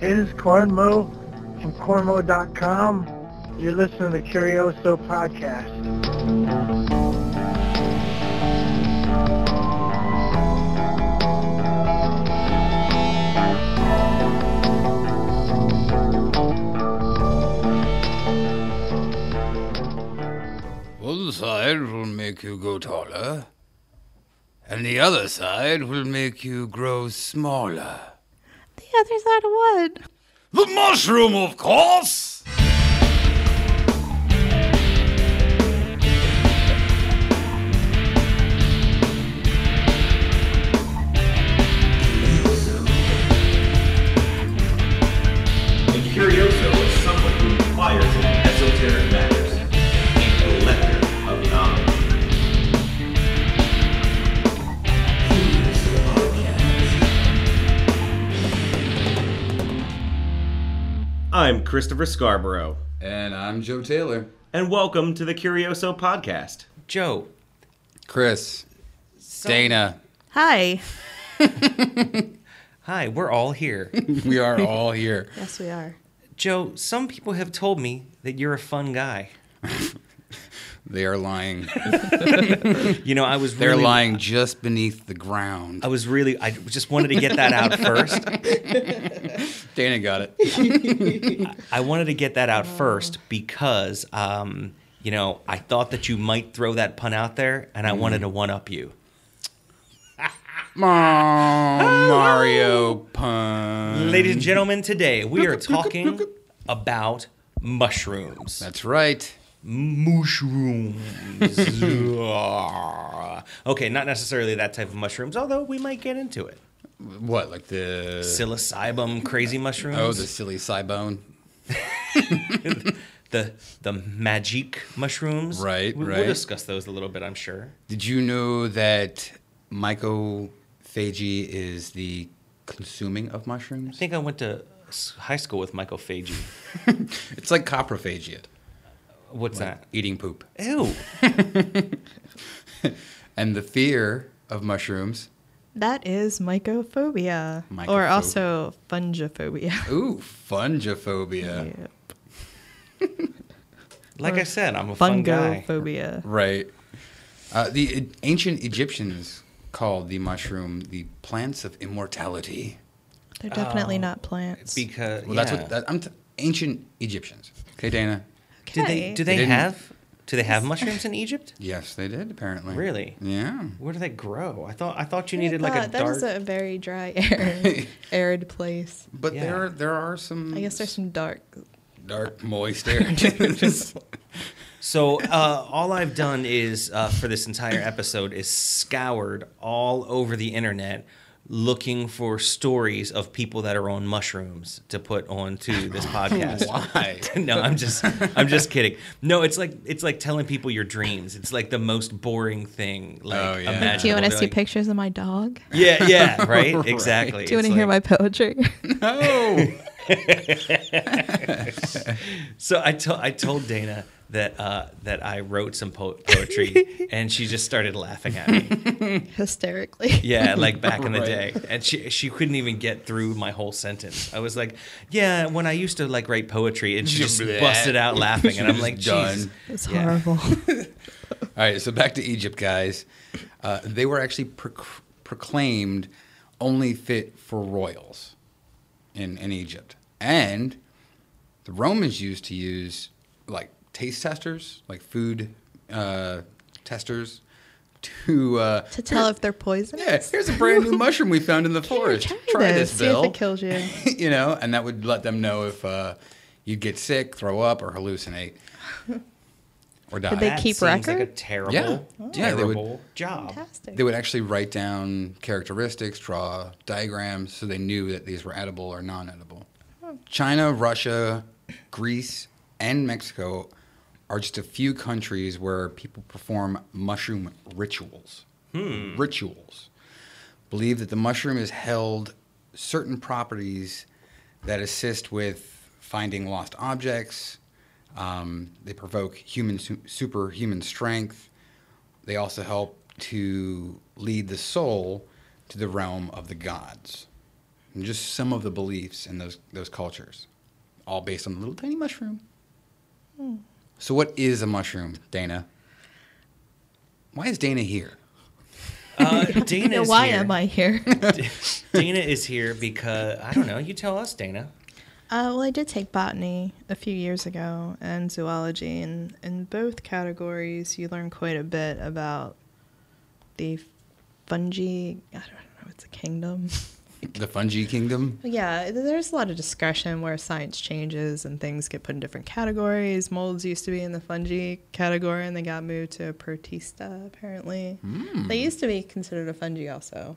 This is Cornmo from Cornmo.com. You're listening to the Curioso Podcast. One side will make you go taller, and the other side will make you grow smaller. The other side of what? The mushroom, of course! Christopher Scarborough, And I'm Joe Taylor. and welcome to the Curioso Podcast. Joe, Chris. Dana. Hi. hi, we're all here. We are all here. Yes, we are. Joe, some people have told me that you're a fun guy. They are lying. You know, I was They're really, lying just beneath the ground. I was really, I just wanted to get that out first. Dana got it. I wanted to get that out first because, um, you know, I thought that you might throw that pun out there, and I wanted to one up you. Oh, Mario pun. Ladies and gentlemen, today we are talking about mushrooms. That's right. Mushrooms. okay, not necessarily that type of mushrooms, although we might get into it. What, like the Psilocybum crazy mushrooms. oh the silly cybone? the the magic mushrooms. Right, We, right. We'll discuss those a little bit, I'm sure. Did you know that mycophagy is the consuming of mushrooms? I think I went to high school with Fagey. It's like coprophagia, What's that? eating poop. Ew. And the fear of mushrooms. That is mycophobia. Or also fungophobia. Ooh, fungophobia. Yep. Like I said, I'm a fun guy. Fungophobia. Right. Uh, the ancient Egyptians called the mushroom the plants of immortality. They're definitely Oh. not plants. Because Well, that's what that, I'm t- ancient Egyptians. Okay, Dana. Do they do They they have do they have mushrooms in Egypt? Yes, they did apparently. Really? Yeah. Where do they grow? I thought I thought you I needed like a thought that dark. is a very dry, arid, arid place. But Yeah. there there are some. I guess there's some dark. dark moist areas. So uh, all I've done is uh, for this entire episode is scoured all over the internet looking for stories of people that are on mushrooms to put onto this podcast. Why? no, I'm just I'm just kidding. No, it's like it's like telling people your dreams. It's like the most boring thing oh, like Oh, yeah. imaginable. Do you want to see like, pictures of my dog? Yeah, yeah, right? Exactly. Do you want to hear my poetry? no. So I told I told Dana that uh, that I wrote some po- poetry, and she just started laughing at me. Hysterically. Yeah, like back in the day, and she she couldn't even get through my whole sentence. I was like, "Yeah, when I used to like write poetry," and she just busted out laughing, and I'm like, done. It's Yeah. horrible. All right, so back to Egypt, guys. Uh, they were actually proc- proclaimed only fit for royals in, in Egypt. And the Romans used to use like taste testers, like food uh, testers, to. Uh, to tell if they're poisonous. yeah, poisonous. here's a brand new mushroom we found in the forest. try this, See Bill. if it kills you. you know, and that would let them know if uh, you'd get sick, throw up, or hallucinate, or die. Did they That keep seems Like a terrible, Yeah. Yeah, they would- terrible job. Fantastic. They would actually write down characteristics, draw diagrams, so they knew that these were edible or non-edible. China, Russia, Greece, and Mexico are just a few countries where people perform mushroom rituals. Rituals. Believe that the mushroom has held certain properties that assist with finding lost objects. Um, they provoke human su- superhuman strength. They also help to lead the soul to the realm of the gods. and just some of the beliefs in those those cultures, all based on a little tiny mushroom. So, what is a mushroom, Dana? Why is Dana here? Uh, Dana Yeah, is why here. am I here? Dana is here because I don't know. You tell us, Dana. Uh, well, I did take botany a few years ago and zoology, and in both categories, you learn quite a bit about the fungi. I don't know, it's a kingdom. The fungi kingdom. yeah, there's a lot of discussion where science changes and things get put in different categories. Molds used to be in the fungi category, and they got moved to protista, apparently. They used to be considered a fungi also.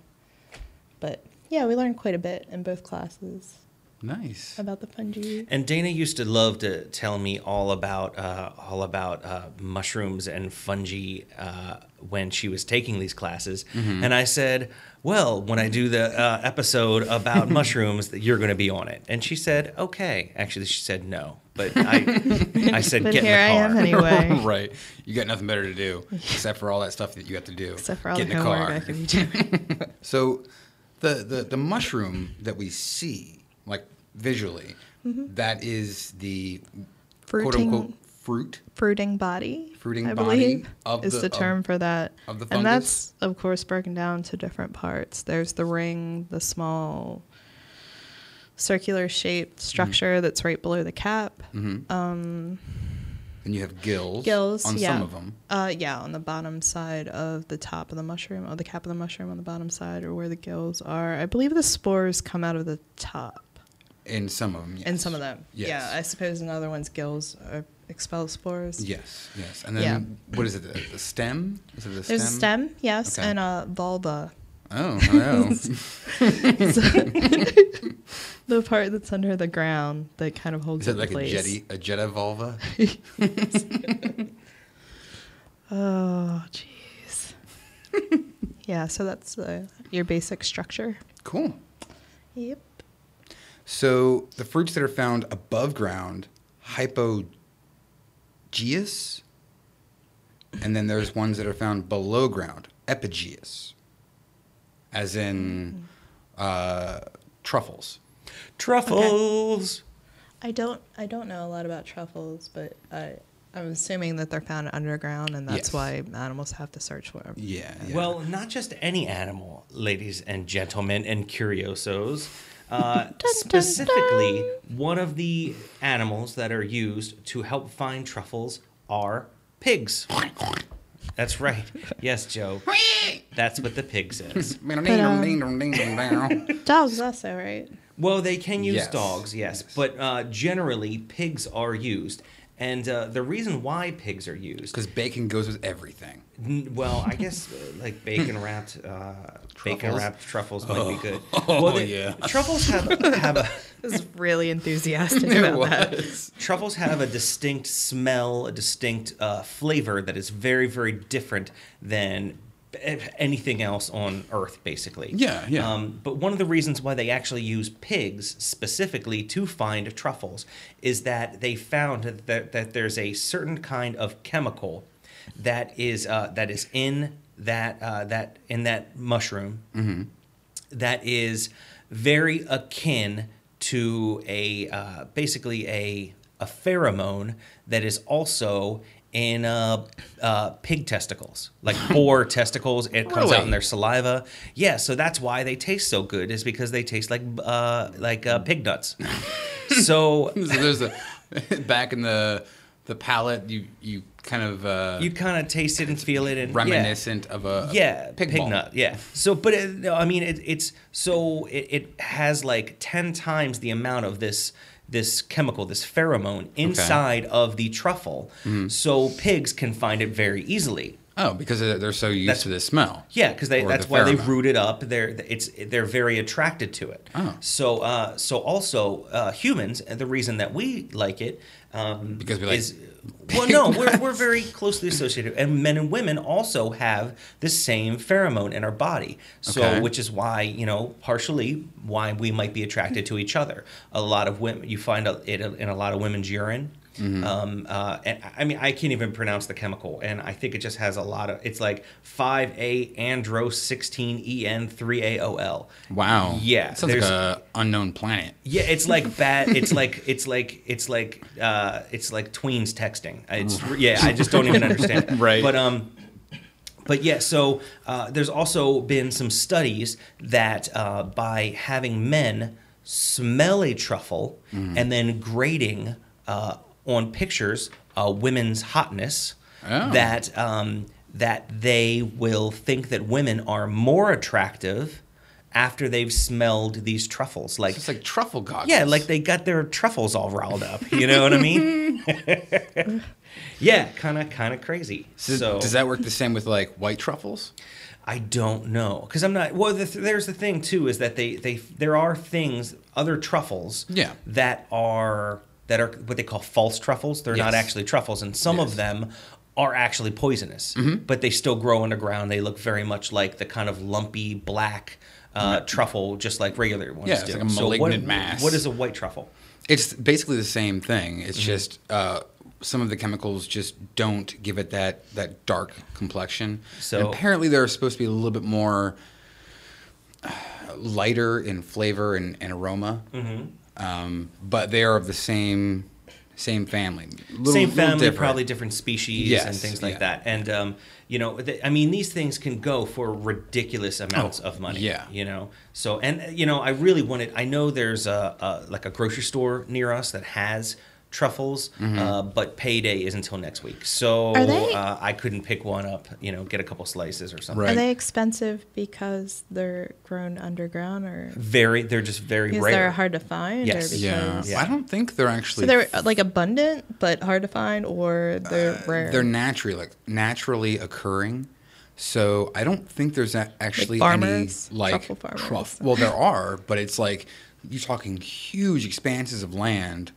But yeah, we learned quite a bit in both classes Nice. about the fungi. And Dana used to love to tell me all about uh, all about uh, mushrooms and fungi uh, when she was taking these classes. Mm-hmm. And I said, "Well, when I do the uh, episode about mushrooms, that you're going to be on it." And she said, "Okay." Actually, she said no, but I I said, But "Get here in the car." I am anyway. right. You got nothing better to do except for all that stuff that you have to do. Except for all Get the in the homework car. I could be doing. So, the, the the mushroom that we see, like visually, that is the quote unquote fruit. fruiting body. Fruiting I body believe of is the- the, term of- for that. of the and that's of course broken down to different parts. There's the ring, the small circular shaped Mm-hmm. structure that's right below the cap. And you have gills. Gills, on yeah. some of them. Uh, yeah, on the bottom side of the top of the mushroom, or the cap of the mushroom on the bottom side, or where the gills are. I believe the spores come out of the top. In some of them. Yes. In some of them. Yes. Yeah, I suppose in other ones, gills are expel spores. Yes, yes. And then what is it? The, stem? Is it the There's stem? a stem, yes, Okay. and a vulva. Oh, I know. The part that's under the ground that kind of holds is it like a place. jetty, a jetta vulva? Oh, jeez. yeah, so that's uh, your basic structure. Cool. Yep. So the fruits that are found above ground, hypogeous, and then there's ones that are found below ground, epigeous, as in uh, truffles. Truffles. I don't I don't know a lot about truffles, but I I'm assuming that they're found underground, and that's Yes. why animals have to search for them. Yeah. yeah. Well, not just any animal, ladies and gentlemen and curiosos. Uh, specifically, one of the animals that are used to help find truffles are pigs. That's right. Yes, Joe. That's what the pig says. Dogs also, right? Well, they can use Yes. dogs, yes, Yes. but uh, generally pigs are used. And uh, the reason why pigs are used Because bacon goes with everything. N- Well, I guess uh, like bacon wrapped uh, bacon Truffles? wrapped truffles might be good. Oh, well, they- yeah. Truffles have have a I was really enthusiastic about that. truffles have a distinct smell, a distinct uh, flavor that is very very different than a- anything else on Earth, basically. Yeah, yeah. Um, but one of the reasons why they actually use pigs specifically to find truffles is that they found that, that there's a certain kind of chemical that is uh, that is in that uh, that in that mushroom that is very akin to a uh, basically a a pheromone that is also in uh, uh, pig testicles, like boar testicles. It comes out in their saliva. Yeah, so that's why they taste so good. Is because they taste like uh, like uh, pig nuts. so So there's a back in the the palate. You you kind of uh, you kind of taste it and feel it, and yeah. reminiscent of a yeah pig, pig, nut yeah so but it, no, i mean it, it's so it, it has like 10 times the amount of this this chemical this pheromone inside of the truffle Mm-hmm. so pigs can find it very easily Oh, because they're so used That's- to the smell. yeah, because that's the why they root it up. They're it's they're very attracted to it. Oh. So uh, so also uh, humans, and the reason that we like it um, Because we like is well, no, we're we're very closely associated, and men and women also have the same pheromone in our body. So Okay. which is why you know partially why we might be attracted to each other. A lot of women you find it in a lot of women's urine. Um, uh, and I mean, I can't even pronounce the chemical, and I think it just has a lot of. It's like five A andro sixteen En three AOL. Wow. Yeah, Sounds like a unknown planet. Yeah, it's like bad. It's like it's like it's like uh, it's like tweens texting. It's yeah, I just don't even understand. Right. But um, but yeah. So uh, there's also been some studies that uh, by having men smell a truffle and then grading uh, on pictures uh, women's hotness, Oh. that um, that they will think that women are more attractive after they've smelled these truffles. Like It's like truffle goggles. yeah, like they got their truffles all riled up. You know what I mean? yeah, kind of, kind of crazy. So, So, does that work the same with like white truffles? I don't know because I'm not. Well, the, there's the thing too is that they they there are things other truffles Yeah. that are that are what they call false truffles. They're not actually truffles, and some Yes. of them are actually poisonous. But they still grow underground. They look very much like the kind of lumpy black. Uh, truffle, just like regular ones Yeah, it's do. like a So what- malignant mass. What is a white truffle? It's basically the same thing. It's Mm-hmm. just uh, some of the chemicals just don't give it that that dark complexion. So- And apparently, they're supposed to be a little bit more uh, lighter in flavor and, and aroma. Mm-hmm. Um, but they are of the same same family. Little- same family, different. probably different species and things like yeah. that. And um, you know, th- I mean, these things can go for ridiculous amounts Oh, of money. yeah. you know. So, and you know, I really wanted. I know there's a, a like a grocery store near us that has truffles, Mm-hmm. uh, but payday is until next week. So they- uh, I couldn't pick one up. You know, get a couple slices or something. Right. Are they expensive because they're grown underground, or Very, they're just very because rare. they're hard to find? Yes. Or because, Yeah. Yeah. I don't think they're actually. So they're uh, like abundant but hard to find, or they're rare. Uh, They're naturally like naturally occurring. So I don't think there's a- actually farmers? any like Truffle farmers? truff- Well, there are, but it's like you're talking huge expanses of land,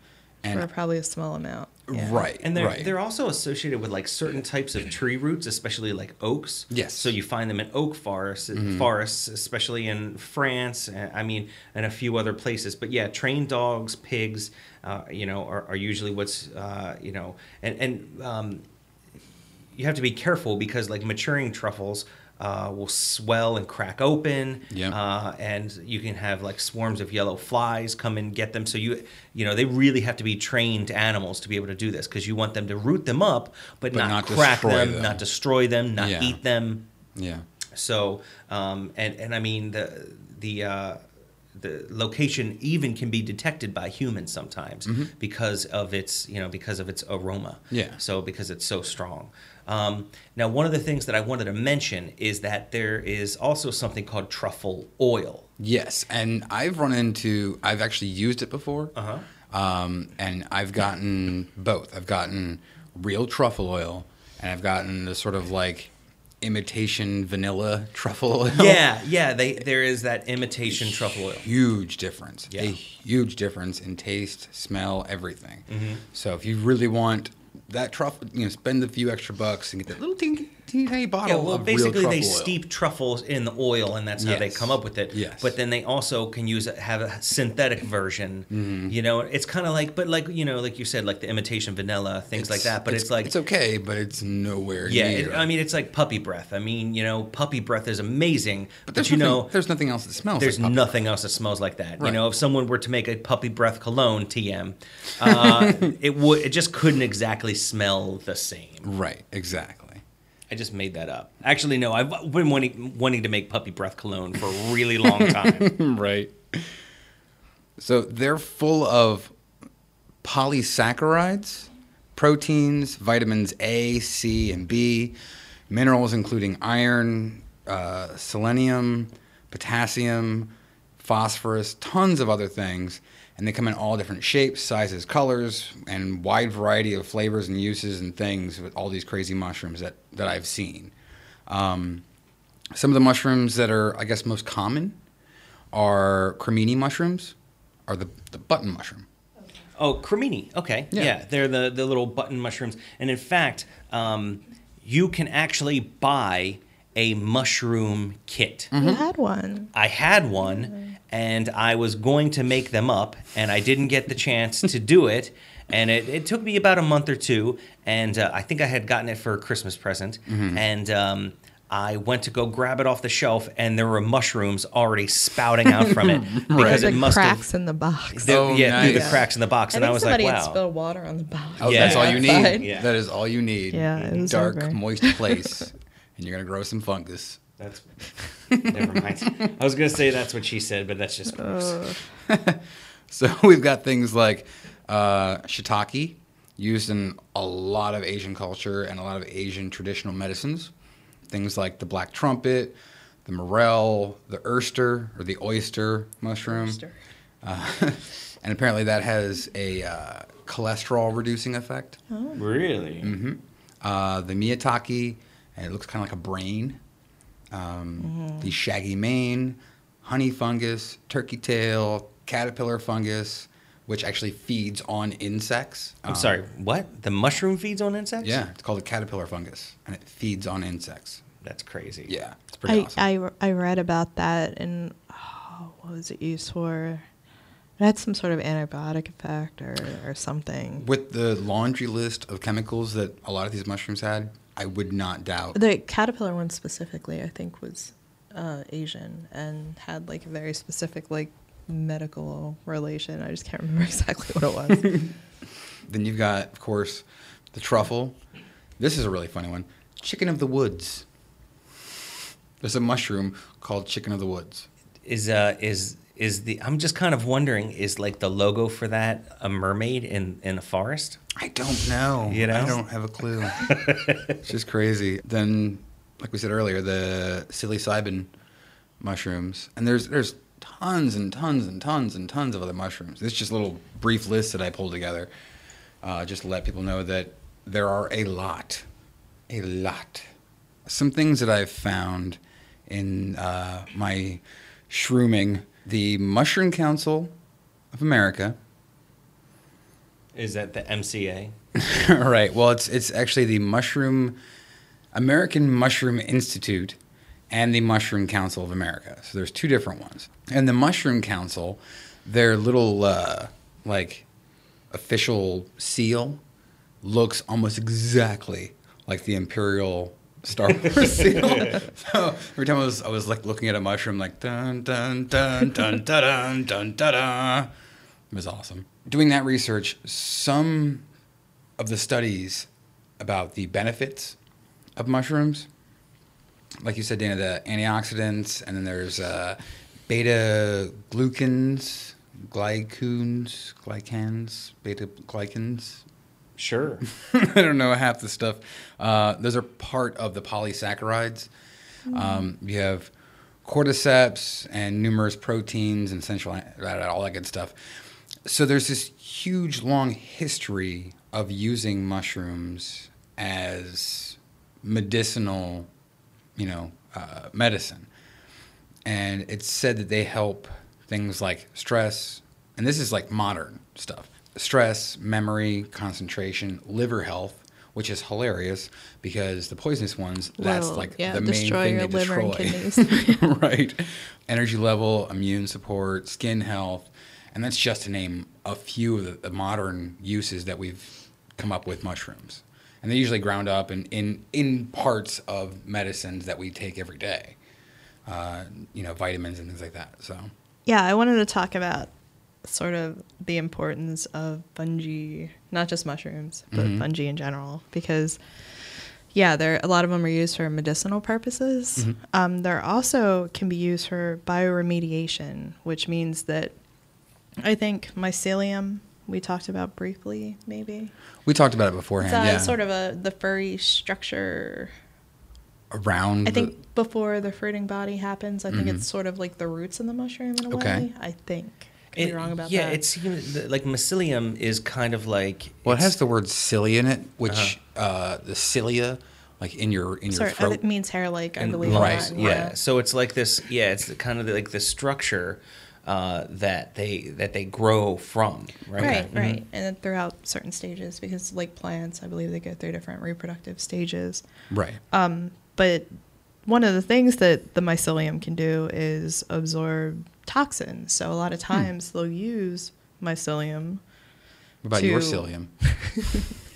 and for probably a small amount. Yeah. right, And they're right. they're also associated with like certain types of tree roots, especially like oaks. Yes. So you find them in oak forests, forests, especially in France. I mean, and a few other places. But yeah, trained dogs, pigs, uh, you know, are, are usually what's uh, you know, and and um, you have to be careful because like maturing truffles uh, will swell and crack open Yep. uh, and you can have like swarms of yellow flies come and get them so you you know they really have to be trained animals to be able to do this because you want them to root them up but, But not, not crack them, them. not destroy them not Yeah. eat them yeah, so, um, and and I mean the the uh, the location even can be detected by humans sometimes because of its you know because of its aroma. Mm-hmm. Yeah. So because it's so strong. Um, now, one of the things that I wanted to mention is that there is also something called truffle oil. yes. And I've run into. I've actually used it before, Uh-huh. um, and I've gotten both. I've gotten real truffle oil, and I've gotten the sort of like imitation vanilla truffle oil. Yeah, yeah. They there is that imitation truffle oil. huge difference. Yeah. A huge difference in taste, smell, everything. Mm-hmm. So if you really want that truffle, you know, spend a few extra bucks and get that little teeny, teeny bottle Yeah, well, basically they oil. steep truffles in the oil, and that's how they come up with it. Yes. But then they also can use have a synthetic version. Mm-hmm. You know, it's kind of like, but like you know, like you said, like the imitation vanilla things like that. But it's, like, it's okay, but it's nowhere yeah, near. it, I mean, it's like puppy breath. I mean, you know, puppy breath is amazing, but, there's you nothing, know, there's nothing else that smells. there's like nothing else that smells like that. You know, if someone were to make a puppy breath cologne TM, uh, it would it just couldn't exactly smell the same. Right, exactly. I just made that up. Actually, no, I've been wanting, wanting to make puppy breath cologne for a really long time. right. So they're full of polysaccharides, proteins, vitamins A, C, and B, minerals including iron, uh, selenium, potassium, phosphorus, tons of other things. And they come in all different shapes, sizes, colors, and wide variety of flavors and uses and things with all these crazy mushrooms that, that I've seen. Um, some of the mushrooms that are, I guess, most common are cremini mushrooms, are the, the button mushroom. oh, cremini. Okay, yeah. Yeah. they're the the little button mushrooms. And in fact, um, you can actually buy a mushroom kit. You had one. I had one, and I was going to make them up, and I didn't get the chance to do it. And it, it took me about a month or two, and uh, I think I had gotten it for a Christmas present. And um, I went to go grab it off the shelf, and there were mushrooms already spouting out from it because the it must cracks have. in the box. the- Oh, yeah, through the cracks in the box, I and think I was somebody like, had "Wow, spilled water on the box. Oh, Yeah. that's all you need. Yeah. That is all you need. Yeah, it was dark, over. moist place, and you're gonna grow some fungus. That's never mind. I was gonna say that's what she said, but that's just gross. So we've got things like uh, shiitake, used in a lot of Asian culture and a lot of Asian traditional medicines. Things like the black trumpet, the morel, the oyster or the oyster mushroom. Oyster. Uh, and apparently that has a uh, cholesterol reducing effect. really? hmm Uh, the maitake, and it looks kind of like a brain. Um, The shaggy mane, honey fungus, turkey tail, caterpillar fungus, which actually feeds on insects. I'm Um, sorry. What? The mushroom feeds on insects? Yeah, it's called a caterpillar fungus, and it feeds on insects. That's crazy. Yeah, it's pretty I, awesome. I, I read about that and oh, what was it used for? It had some sort of antibiotic effect or, or something. With the laundry list of chemicals that a lot of these mushrooms had, I would not doubt. The caterpillar one specifically, I think, was uh, Asian and had like a very specific like medical relation. I just can't remember exactly what it was. Then you've got, of course, the truffle. This is a really funny one. Chicken of the woods. There's a mushroom called chicken of the woods. Is uh is is the I'm just kind of wondering is like the logo for that a mermaid in in a forest? I don't know. You know? I don't have a clue. it's just crazy. Then, like we said earlier, the psilocybin mushrooms, and there's there's tons and tons and tons and tons of other mushrooms. It's just a little brief list that I pulled together, uh, just to let people know that there are a lot, a lot. Some things that I've found in uh, my shrooming: the Mushroom Council of America. Is that the MCA? right. Well, it's it's actually the Mushroom American Mushroom Institute and the Mushroom Council of America. So there's two different ones. And the Mushroom Council, their little uh, like official seal looks almost exactly like the Imperial Star Wars seal. so every time I was I was like looking at a mushroom like dun dun dun dun dun dun dun dun. It was awesome. Doing that research, some of the studies about the benefits of mushrooms, like you said, Dana, the antioxidants, and then there's uh, beta glucans, glycans, glycans, beta glycans, Sure. I don't know half the stuff. Uh, those are part of the polysaccharides. Um, you have cordyceps and numerous proteins and essential all that good stuff. So there's this huge long history of using mushrooms as medicinal, you know, uh, medicine, and it's said that they help things like stress, and this is like modern stuff: stress, memory, concentration, liver health. Which is hilarious because the poisonous ones, that's like yeah, the main destroy thing your they liver and kidneys. right. Energy level, immune support, skin health, and that's just to name a few of the, the modern uses that we've come up with mushrooms. And they're usually ground up in, in, in parts of medicines that we take every day, uh, you know, vitamins and things like that. So, Yeah, I wanted to talk about sort of the importance of fungi, not just mushrooms, but Mhm. fungi in general, because yeah, there a lot of them are used for medicinal purposes. Mhm. Um, there also can be used for bioremediation, which means that I think mycelium we talked about briefly, maybe. we talked about it It's beforehand. uh, yeah. sort of a the furry structure. Around I the- think before the fruiting body happens, I think Mhm. it's sort of like the roots in the mushroom in a Okay. way. I think. Could be wrong about yeah, that. it seems like mycelium is kind of like well, it has the word cilia in it, which Uh-huh. uh, the cilia, like in your in your throat. it means hair like, I believe. in Right, Latin, yeah. So it's like this. Yeah, it's the, kind of like the structure uh, that they that they grow from. Right. Right, right. Mhm. And then throughout certain stages, because like plants, I believe they go through different reproductive stages. right. Um, but one of the things that the mycelium can do is absorb toxins. So a lot of times they'll use mycelium, What about your to- psyllium?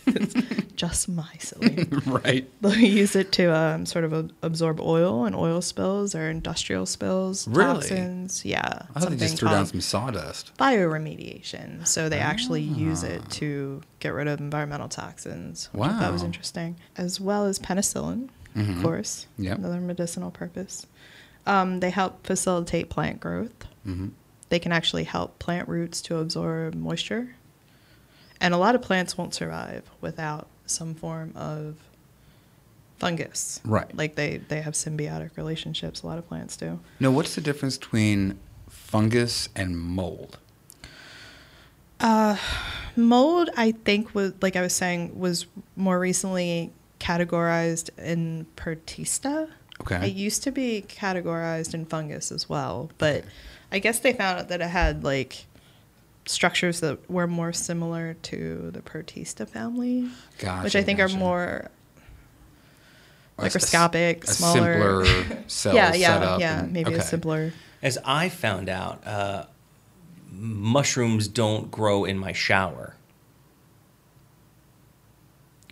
just mycelium. right. they'll use it to um, sort of ab- absorb oil and oil spills or industrial spills, Really? toxins. Yeah, I thought they something just threw down some sawdust. bioremediation. So they actually use Ah. it to get rid of environmental toxins. I thought was interesting, as well as penicillin, Mhm. of course. Yep. another medicinal purpose. Um, they help facilitate plant growth. hmm They can actually help plant roots to absorb moisture. And a lot of plants won't survive without some form of fungus. Right. Like they, they have symbiotic relationships, a lot of plants do. Now, what's the difference between fungus and mold? Uh, mold, I think, was like I was saying, was more recently categorized in Protista. Okay. It used to be categorized in fungus as well, but I guess they found out that it had like structures that were more similar to the Protista family, Gotcha, which I think gotcha. are more Or a s- microscopic, a smaller. simpler cell yeah, yeah, setup yeah, and- maybe okay. a simpler. As I found out, uh, mushrooms don't grow in my shower.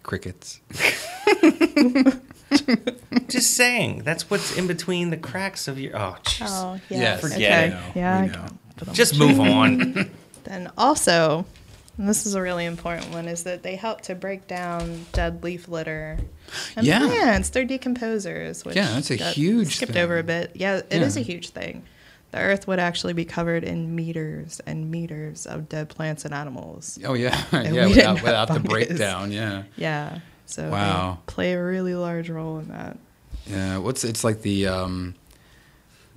Crickets. Just saying, that's what's in between the cracks of your. Oh, jeez. Oh, yeah. Yes, Forget okay. it. know, Yeah. we know. can put 'em- Just move on. Then also, and this is a really important one, is that they help to break down dead leaf litter and Yeah. plants. They're decomposers. Which Yeah, that's a got huge Skipped thing. over a bit. Yeah, it is Yeah. a huge thing. The earth would actually be covered in meters and meters of dead plants and animals. Oh yeah, yeah. Without, without the breakdown, yeah, Yeah. So Wow. they play a really large role in that. yeah. What's it's like the um,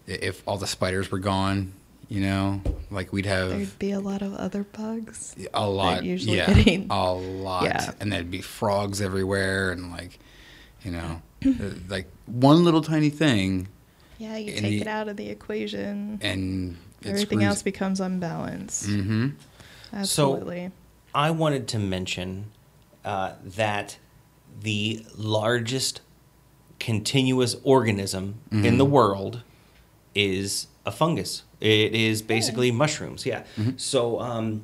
if all the spiders were gone, you know, like we'd have There'd be a lot of other bugs. a lot, usually yeah, get eaten. a lot, Yeah. and there'd be frogs everywhere, and like, you know, uh, like one little tiny thing, Yeah, you take the- it out of the equation. and Everything screws- else becomes unbalanced. Mhm. Absolutely. I wanted to mention uh, that the largest continuous organism in the world is a fungus. It is basically mushrooms. Yeah. So um,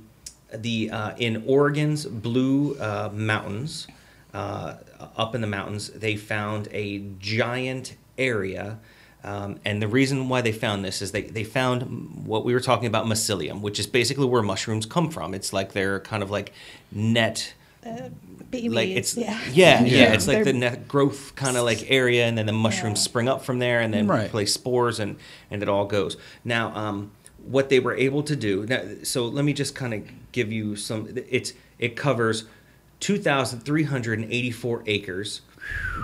the uh, in Oregon's Blue uh, Mountains, uh, up in the mountains, they found a giant area. Um, and the reason why they found this is they, they found what we were talking about mycelium, which is basically where mushrooms come from. It's like they're kind of like net Uh, babies, like it's yeah. yeah yeah, Yeah. it's like the They're- net growth kind of like area and then the mushrooms Yeah. spring up from there and then Right. place spores and and it all goes now um what they were able to do now so let me just kind of give you some it's it covers 2384 acres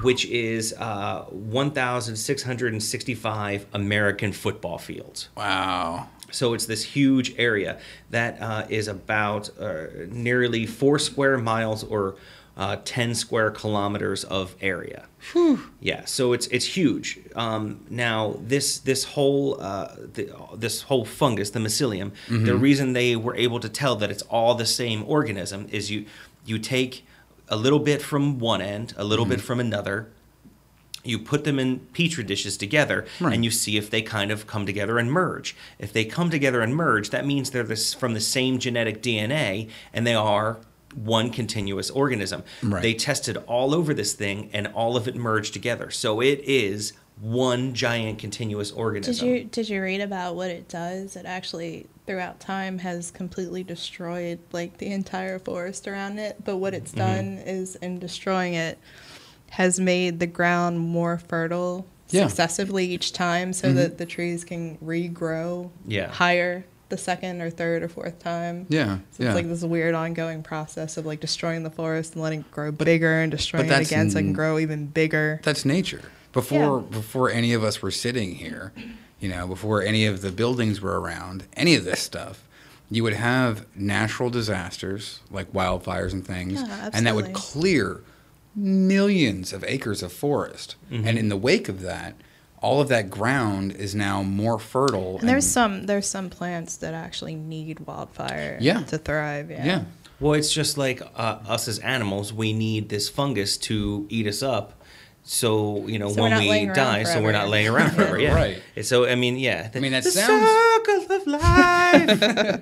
which is uh 1665 american football fields Wow. So it's this huge area that uh, is about uh, nearly four square miles or uh, 10 square kilometers of area. Yeah, so it's it's huge. Um, now this this whole uh, the, this whole fungus, the mycelium, the reason they were able to tell that it's all the same organism is you you take a little bit from one end, a little bit from another, you put them in petri dishes together Right. and you see if they kind of come together and merge. If they come together and merge, that means they're this from the same genetic DNA and they are one continuous organism. Right. They tested all over this thing and all of it merged together. So it is one giant continuous organism. Did you did you read about what it does? It actually throughout time has completely destroyed like the entire forest around it. But what Mm-hmm. it's done is in destroying it has made the ground more fertile Yeah. successively each time so mm-hmm. that the trees can regrow Yeah. higher the second or third or fourth time. Yeah. So yeah. it's like this weird ongoing process of like destroying the forest and letting it grow bigger and destroying it again so it can grow even bigger. That's nature. Before Yeah. before any of us were sitting here, you know, before any of the buildings were around, any of this stuff, you would have natural disasters like wildfires and things, Yeah, and that would clear millions of acres of forest. And in the wake of that, all of that ground is now more fertile. And there's some there's some plants that actually need wildfire Yeah. to thrive. Yeah. yeah, Well, it's just like uh, us as animals, we need this fungus to eat us up so you know So when we die, so we're not laying around forever. Yeah, Right. So I mean, yeah. I mean, that the sounds- circle of life.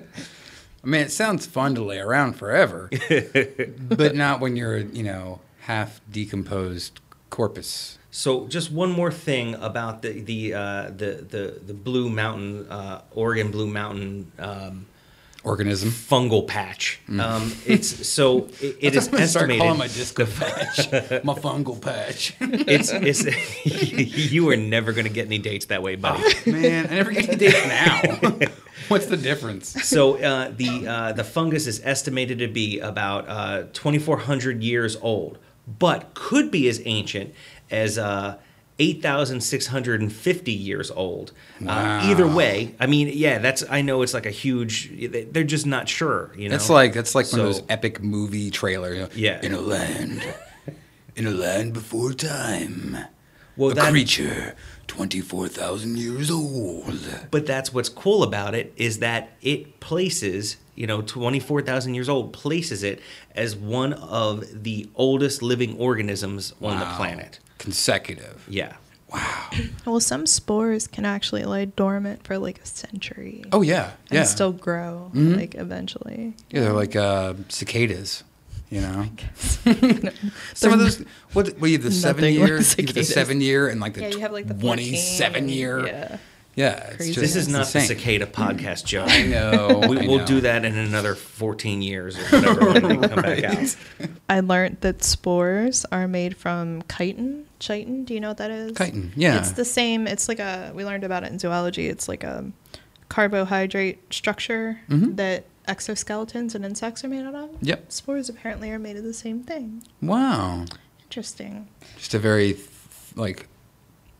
I mean, it sounds fun to lay around forever, but not when you're, you know, half decomposed corpus. So just one more thing about the the uh, the, the the Blue Mountain uh, Oregon Blue Mountain um, Organism. fungal patch. Um, it's so it, it is I'm gonna start calling my disco patch, my fungal patch. it's it's you are never going to get any dates that way, buddy. Man, I never get any dates now. What's the difference? So uh, the uh, the fungus is estimated to be about uh, 2,400 years old, but could be as ancient as uh, 8,650 years old. Uh, either way, I mean, yeah, that's I know it's like a huge. They're just not sure. You know, That's like that's like one of those epic movie trailer. you know, Yeah. In a land, in a land before time, well, a that, creature twenty four thousand years old. But that's what's cool about it is that it places, you know, 24,000 years old, places it as one of the oldest living organisms on the planet. Consecutive. Yeah. Wow. well, some spores can actually lie dormant for like a century. Oh yeah, and yeah. still grow Mhm. like eventually. yeah, they're like uh, cicadas. You know, They're some of those. What? What? You the seven year, like you have the seven year, and like the Yeah, you have like the 27 year. Yeah. Yeah, it's just This is not the cicada podcast, Joe. I know. We, I we'll know. do that in another 14 years or whatever when they come back out. I learned that spores are made from chitin. Chitin, do you know what that is? Chitin, yeah. It's the same. It's like a. We learned about it in zoology. It's like a carbohydrate structure Mhm. that exoskeletons and insects are made out of. Yep. Spores apparently are made of the same thing. Wow. Interesting. Just a very like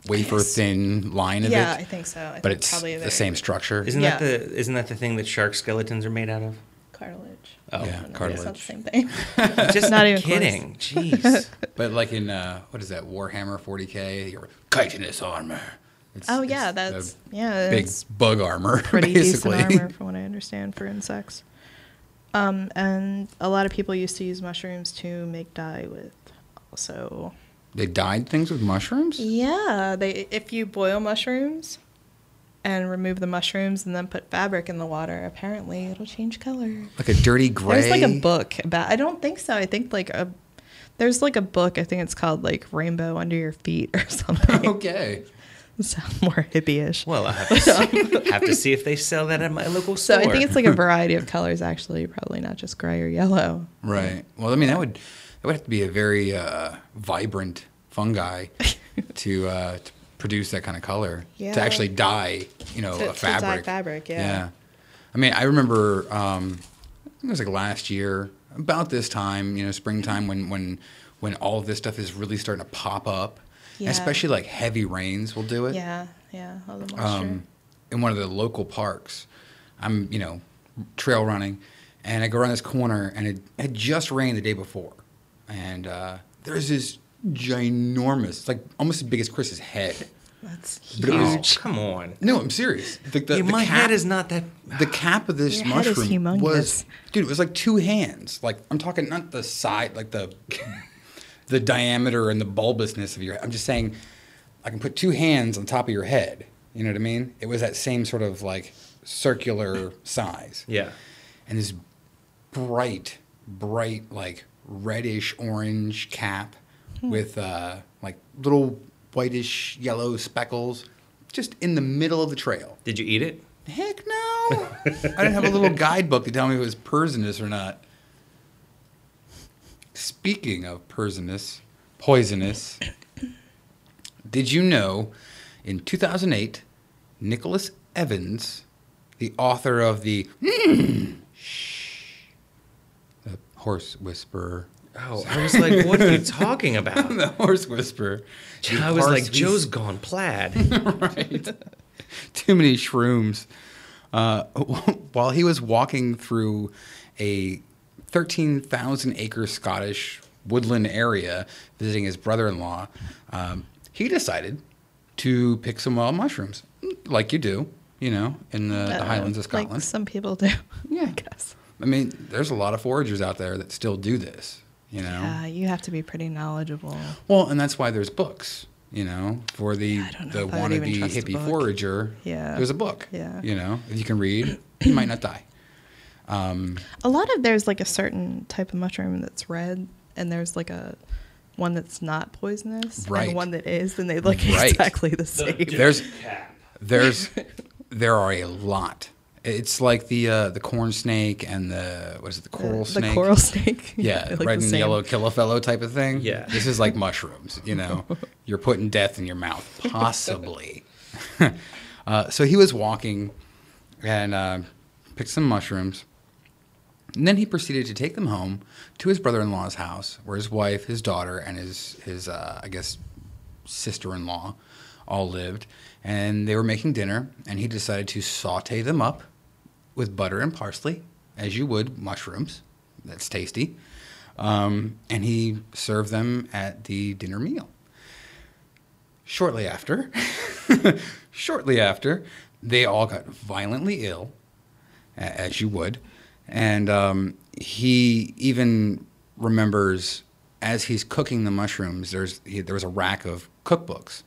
wafer Yes. thin line of Yeah, it, Yeah, I think so. I but think it's probably the very same structure. Isn't Yeah. that the isn't that the thing that shark skeletons are made out of? cartilage. Oh, Yeah, No, It's not cartilage. the same thing. Just Not not even close. kidding. Jeez. But like in uh, what is that Warhammer 40k? Your chitinous armor. It's, oh it's yeah, the that's yeah. big It's bug armor, pretty basically. decent armor from what I understand for insects. Um, and a lot of people used to use mushrooms to make dye with. Also, they dyed things with mushrooms. yeah, they if you boil mushrooms and remove the mushrooms and then put fabric in the water, apparently it'll change color. Like a dirty gray. There's like a book about. I don't think so. I think like a. There's like a book. I think it's called like Rainbow Under Your Feet or something. okay. Sound more hippie-ish. Well, I have to, see, have to see if they sell that at my local So store. I think it's like a variety of colors, actually, probably not just gray or yellow. Right. Well, I mean that would that would have to be a very uh, vibrant fungi to uh, to produce that kind of color Yeah. to actually dye, you know, To- a fabric. fabric, yeah. I mean, I remember um, I think it was like last year, about this time, you know, springtime when when when all of this stuff is really starting to pop up. Yeah. Especially like heavy rains will do it. Yeah, yeah, all the moisture. um, in one of the local parks. I'm, you know, trail running, and I go around this corner, and it had just rained the day before, and uh, there's this ginormous, it's like almost as big as Chris's head. That's but it was- huge. Oh, come on. No, I'm serious. The, the, Yeah, the my cap, head is not that. the cap of this Your head is mushroom was, dude, it was like two hands. Like I'm talking not the side, like the the diameter and the bulbousness of your. I'm just saying, I can put two hands on top of your head. You know what I mean? It was that same sort of like circular size, Yeah. and this bright, bright like reddish orange cap Hmm. with uh, like little whitish yellow speckles, just in the middle of the trail. Did you eat it? Heck no! I didn't have a little guidebook to tell me if it was poisonous or not. Speaking of poisonous, poisonous, did you know in 2008, Nicholas Evans, the author of the Shh, the Horse Whisperer, Oh, I was like, what are you talking about? the Horse Whisperer, the I was like, Parsley Joe's gone plaid. right. Too many shrooms. Uh, while he was walking through a 13,000 acre Scottish woodland area visiting his brother in law, um, he decided to pick some wild mushrooms, like you do, you know, in the, the Uh, Highlands of Scotland. Like some people do. Yeah. I guess. I mean, there's a lot of foragers out there that still do this. You know. Yeah, you have to be pretty knowledgeable. Well, and that's why there's books. You know, for the I don't know the if I would even wannabe hippie forager. Yeah. There's a book. Yeah. You know, if you can read, you might not die. Um, A lot of there's like a certain type of mushroom that's red, and there's like a one that's not poisonous, Right. and one that is, and they look Right. exactly the same. There's- There's there are a lot. It's like the uh, the corn snake and the what is it the coral the snake? coral snake. Yeah, They look red the and same. yellow kill a fellow type of thing. Yeah. This is like mushrooms, you know. You're putting death in your mouth, possibly. uh, so he was walking and uh, picked some mushrooms. And then he proceeded to take them home to his brother-in-law's house, where his wife, his daughter, and his his uh, I guess sister-in-law all lived. And they were making dinner, and he decided to saute them up with butter and parsley, as you would mushrooms. That's tasty. Um, and he served them at the dinner meal. Shortly after, shortly after, they all got violently ill, as you would. And um, he even remembers as he's cooking the mushrooms, there's he, there was a rack of cookbooks,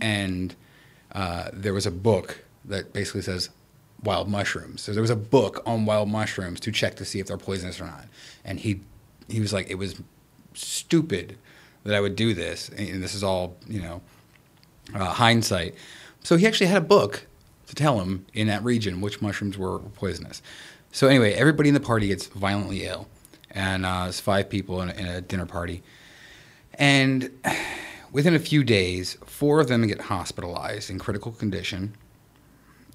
and uh, there was a book that basically says wild mushrooms. So there was a book on wild mushrooms to check to see if they're poisonous or not. And he he was like, it was stupid that I would do this, and this is all you know uh, hindsight. So he actually had a book to tell him in that region which mushrooms were poisonous. So anyway, everybody in the party gets violently ill, and uh, it's five people in a, in a dinner party, and within a few days, four of them get hospitalized in critical condition.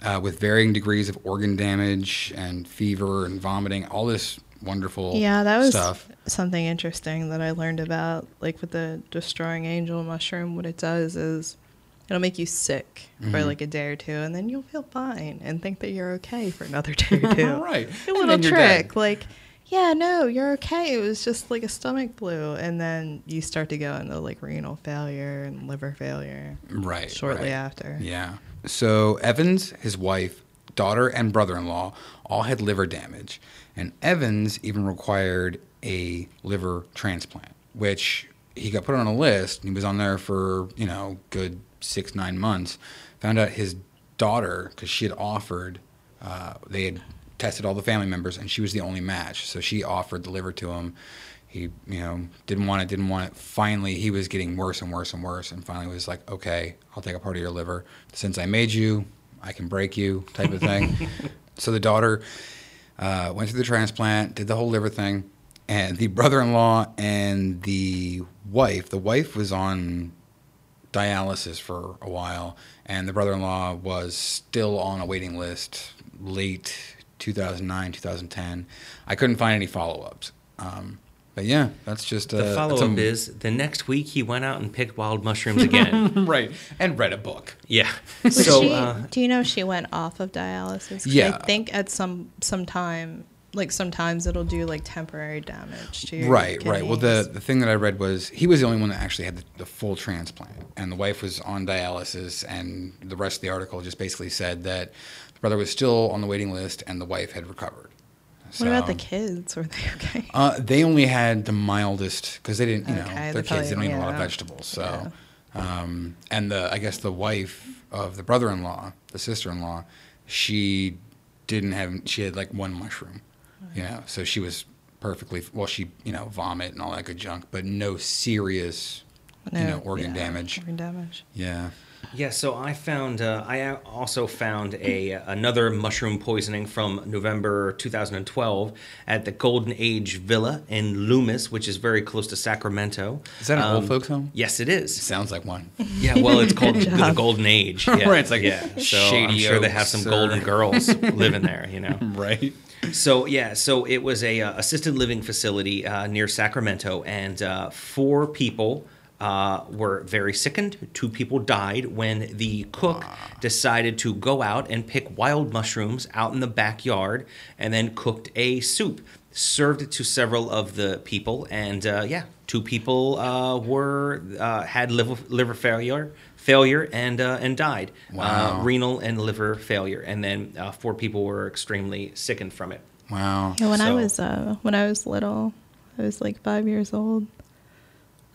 Uh, with varying degrees of organ damage and fever and vomiting, all this wonderful Yeah, that was stuff. something interesting that I learned about. Like with the destroying angel mushroom, what it does is it'll make you sick Mm-hmm. for like a day or two, and then you'll feel fine and think that you're okay for another day or two. Right. A little trick, like, yeah, no, you're okay. It was just like a stomach flu, and then you start to go into like renal failure and liver failure Right. shortly right. after. Yeah. So Evans, his wife, daughter, and brother-in-law all had liver damage, and Evans even required a liver transplant, which he got put on a list. And he was on there for you know good six nine months. Found out his daughter because she had offered. Uh, they had tested all the family members, and she was the only match. So she offered the liver to him. He, you know, didn't want it, didn't want it. Finally, he was getting worse and worse and worse, and finally was like, "Okay, I'll take a part of your liver. Since I made you, I can break you," type of thing. so the daughter uh, went through the transplant, did the whole liver thing, and the brother-in-law and the wife. The wife was on dialysis for a while, and the brother-in-law was still on a waiting list late 2009, 2010. I couldn't find any follow-ups. Um, but yeah, that's just uh, The that's follow a- up is the next week he went out and picked wild mushrooms again. right and read a book. yeah. But So she, uh, do you know she went off of dialysis? Yeah. I think at some some time, like sometimes it'll do like temporary damage to your Right, right. Well, the, the thing that I read was he was the only one that actually had the, the full transplant, and the wife was on dialysis, and the rest of the article just basically said that the brother was still on the waiting list, and the wife had recovered. What about the kids? Were they okay? Uh, they only had the mildest because they didn't, you know, Okay, they're they kids. They don't probably- eat a lot of vegetables. So, um, and the I guess the wife of the brother-in-law, the sister-in-law, she didn't have. She had like one mushroom, you know. So she was perfectly well. She you know vomit and all that good junk, but no serious, you know, organ yeah, damage. Organ damage. Yeah. Yeah, so I found uh, I a- also found a another mushroom poisoning from November 2012 at the Golden Age Villa in Loomis, which is very close to Sacramento. Is that an Um, old folks home? Yes, it is. Sounds like one. Yeah, well, it's called the. Golden Age. Yeah. Right, it's like yeah. So I'm Shady sure they have some or- golden girls living there. You know. right. So yeah, so it was a uh, assisted living facility uh, near Sacramento, and uh, four people uh, were very sickened. Two people died when the cook decided to go out and pick wild mushrooms out in the backyard, and then cooked a soup. Served it to several of the people, and uh, yeah, two people uh, were uh, had liver liver failure, failure, and uh, and died. Wow. Uh, renal and liver failure, and then uh, four people were extremely sickened from it. Wow. Yeah, when I was uh, when I was little, I was like five years old.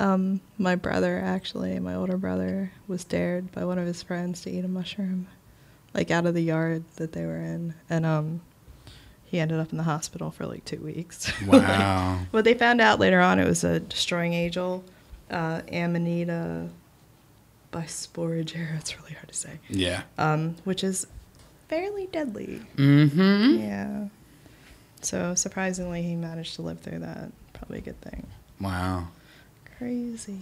Um, my brother, actually, my older brother, was dared by one of his friends to eat a mushroom, like out of the yard that they were in, and um, he ended up in the hospital for like two weeks. Wow. But they found out later on it was a destroying angel, uh, Amanita bisporigera. It's really hard to say. yeah. Um, which is fairly deadly. Mm-hmm. Yeah. So surprisingly, he managed to live through that. Probably a good thing. Wow. Crazy.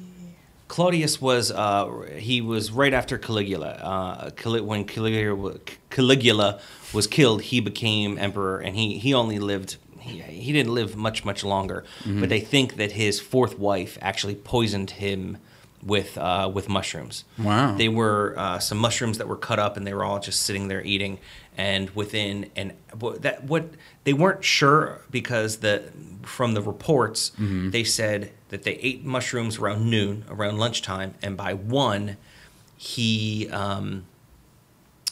Claudius was uh, he was right after Caligula. Uh, Cali- when Caligula, Caligula was killed, he became emperor, and he he only lived. He, he didn't live much much longer, but they think that his fourth wife actually poisoned him with uh, with mushrooms. Wow. They were uh, some mushrooms that were cut up, and they were all just sitting there eating. And within and that what they weren't sure because the from the reports they said that they ate mushrooms around noon, around lunchtime, and by one he um,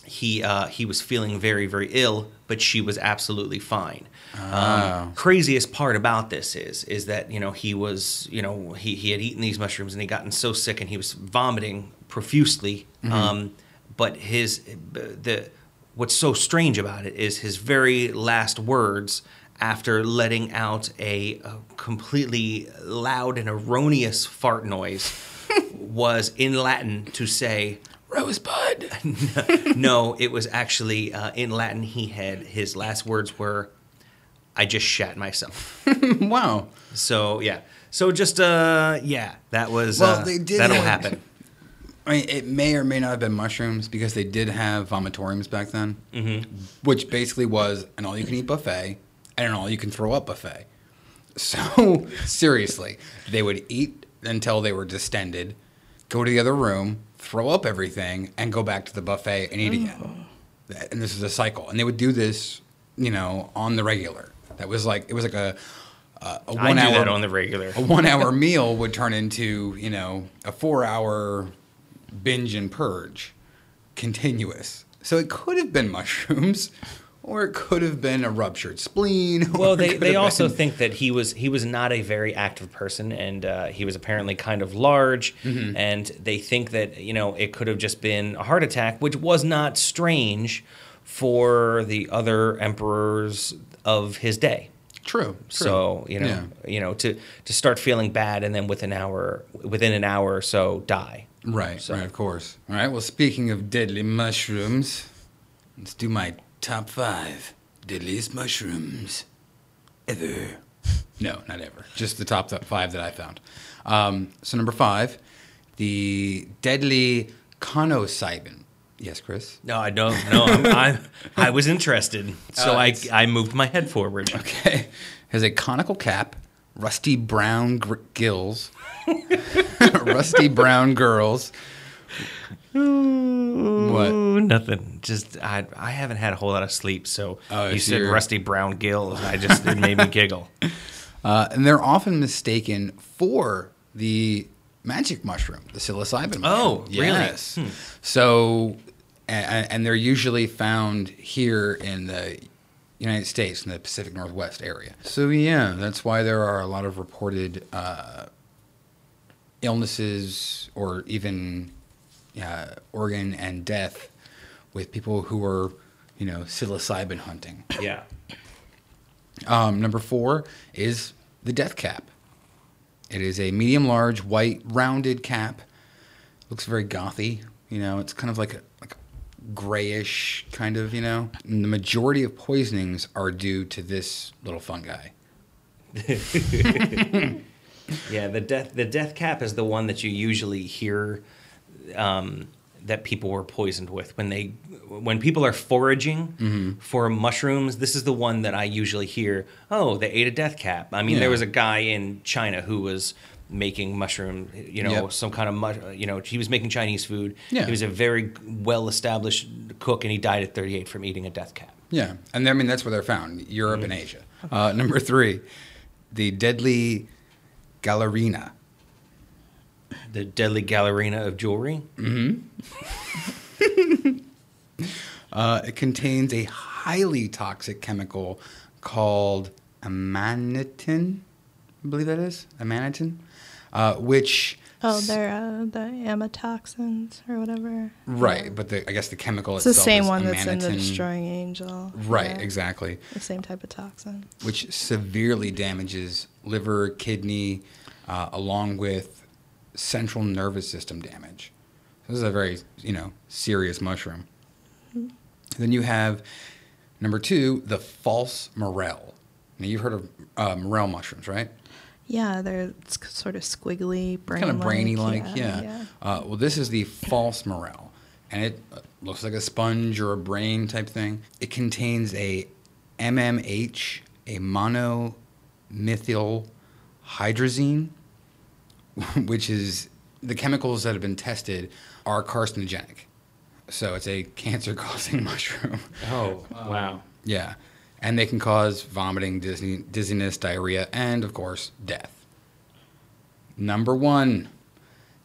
he uh, he was feeling very very ill, but she was absolutely fine. Ah. Um, craziest part about this is is that you know he was you know he, he had eaten these mushrooms and he gotten so sick and he was vomiting profusely. Um, but his the what's so strange about it is his very last words after letting out a, a completely loud and erroneous fart noise was in Latin to say Rosebud. no, it was actually uh, in Latin. He had his last words were, "I just shat myself." wow. So yeah, so just uh, yeah, that was Well, uh, they did that'll have- happen. I mean, it may or may not have been mushrooms because they did have vomitoriums back then, mm-hmm. which basically was an all-you-can-eat buffet and an all-you-can-throw-up buffet. So seriously, they would eat until they were distended, go to the other room, throw up everything, and go back to the buffet and eat again. And this is a cycle, and they would do this, you know, on the regular. That was like it was like a a, a I one do hour that on the regular. a one hour meal would turn into you know a four hour binge and purge continuous so it could have been mushrooms or it could have been a ruptured spleen or Well, it they, could they have also been- think that he was he was not a very active person, and uh, he was apparently kind of large, Mm-hmm. and they think that you know it could have just been a heart attack, which was not strange for the other emperors of his day. true, true. So you know, Yeah. you know, to to start feeling bad and then within an hour, within an hour or so, die. right So- right of course all right well speaking of deadly mushrooms let's do my top five deadliest mushrooms ever no not ever just the top five that i found um, so number five the deadly conocybin yes chris No, I don't. No, I'm, I I was interested, so Uh, I I moved my head forward. Okay. Has a conical cap, rusty brown gr- gills, rusty brown girls. What? Nothing. Just I I haven't had a whole lot of sleep, so Oh, you said you're- rusty brown gills. I just it made me giggle. Uh, and they're often mistaken for the magic mushroom, the psilocybin mushroom. Oh, really? Yes. So, and, and they're usually found here in the United States in the Pacific Northwest area. So, yeah, that's why there are a lot of reported uh, illnesses or even uh, organ and death with people who are, you know, psilocybin hunting. Yeah. Um, number four is the death cap. It is a medium large white rounded cap. Looks very gothy. You know, it's kind of like a like a grayish kind of. You know, and the majority of poisonings are due to this little fungi. Yeah, the death the death cap is the one that you usually hear um, that people were poisoned with when they when people are foraging for mushrooms. This is the one that I usually hear. Oh, they ate a death cap. I mean, Yeah. there was a guy in China who was making mushroom, you know, Yep. some kind of mu- you know, he was making Chinese food. Yeah. He was a very well established cook, and he died at 38 from eating a death cap. Yeah, and I mean that's where they're found, Europe and Asia. Uh, number three, the deadly Galerina. The deadly Galerina of jewelry. Uh, it contains a highly toxic chemical called amanitin. I believe that is amanitin, uh, which Oh, they're uh, the amatoxins or whatever. right, but the, I guess the chemical It's the same one that's in the. Destroying Angel. Right, Yeah, exactly. The same type of toxin. which severely damages liver, kidney, uh, along with central nervous system damage. This is a very, you know, serious mushroom. Then you have number two, the false morel. Now you've heard of uh, morel mushrooms, right? Yeah, they're sort of squiggly, brain kind of brainy like, yeah. Uh, well, this is the false morel, and it uh, looks like a sponge or a brain type thing. It contains a MMH, a monomethyl hydrazine, which is the chemicals that have been tested are carcinogenic. So it's a cancer-causing mushroom. Oh, wow. Yeah. And they can cause vomiting, dizzy, dizziness, diarrhea, and of course, death. Number one,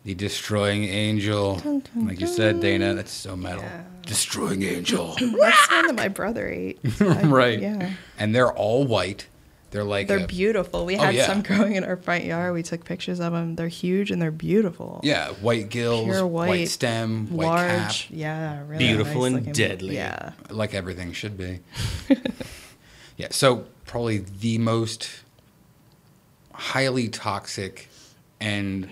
the destroying angel. Like you said, Dana, that's so metal. Yeah. Destroying angel. That's the one that my brother ate. so I- right. Yeah. And they're all white. They're like They're a- beautiful. We Oh, had yeah. some growing in our front yard. We took pictures of them. They're huge and they're beautiful. Yeah, white gills, Pure white, stem, white large. cap, Yeah, really Beautiful nice and looking. deadly. Yeah. like everything should be. yeah, so probably the most highly toxic and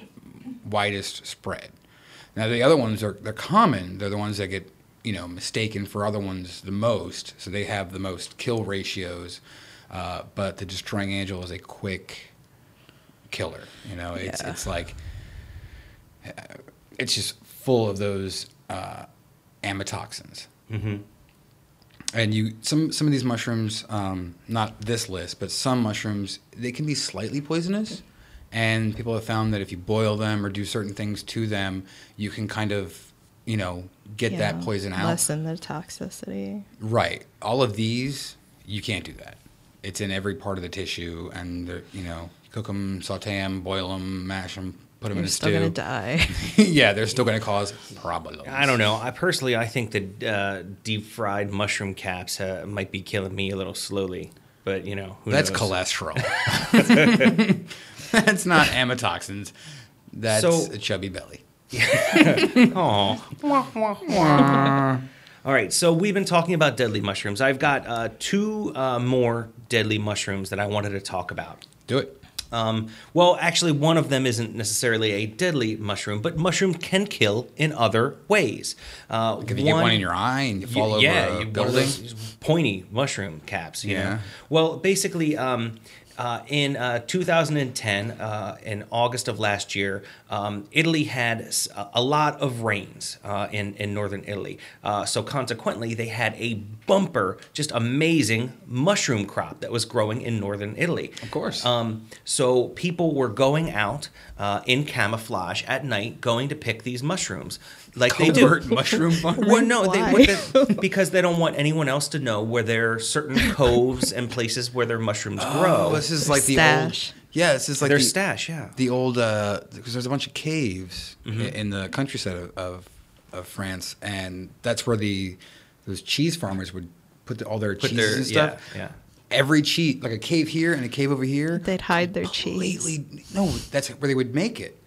widest spread. Now the other ones are they're common. They're the ones that get you know mistaken for other ones the most. So they have the most kill ratios. Uh, but the destroying angel is a quick killer. You know, it's Yeah. it's like uh, it's just full of those uh, amatoxins. Mm-hmm. And you some some of these mushrooms, um, not this list, but some mushrooms, they can be slightly poisonous. And people have found that if you boil them or do certain things to them, you can kind of, you know, get that poison out. Lessen the toxicity. Right. All of these, you can't do that. It's in every part of the tissue, and they're, you know, cook them, saute them, boil them, mash them, put them You're in a still stew. gonna die. yeah, they're still going to cause problems. I don't know. I personally, I think that uh, deep fried mushroom caps uh, might be killing me a little slowly. But you know, who That's knows? cholesterol. That's not amatoxins. That's So- a chubby belly. Aw. All right, so we've been talking about deadly mushrooms. I've got uh, two uh, more deadly mushrooms that I wanted to talk about. Do it. Um, well, actually, one of them isn't necessarily a deadly mushroom, but mushrooms can kill in other ways. Uh, If you get one in your eye and you fall yeah, over a one of building. pointy mushroom caps. You Yeah. know? Well, basically, um, uh, in uh, 2010, uh, in August of last year, um, Italy had a lot of rains uh, in in northern Italy. Uh, so consequently, they had a bumper, just amazing mushroom crop that was growing in northern Italy. Of course. Um, so people were going out uh, in camouflage at night, going to pick these mushrooms, like they do. Mushroom farming? Well, no, they, Why? what they- because they don't want anyone else to know where there are certain coves and places where their mushrooms grow. Oh, this is Their like the stash. old. Yeah, this is like their the, stash, yeah. the old because there's a bunch of caves Mm-hmm. in the countryside of, of of France, and that's where the those cheese farmers would put the, all their Put cheeses their- and stuff. yeah, yeah. Every cheese, like a cave here and a cave over here, They'd hide their cheese. completely no. That's where they would make it.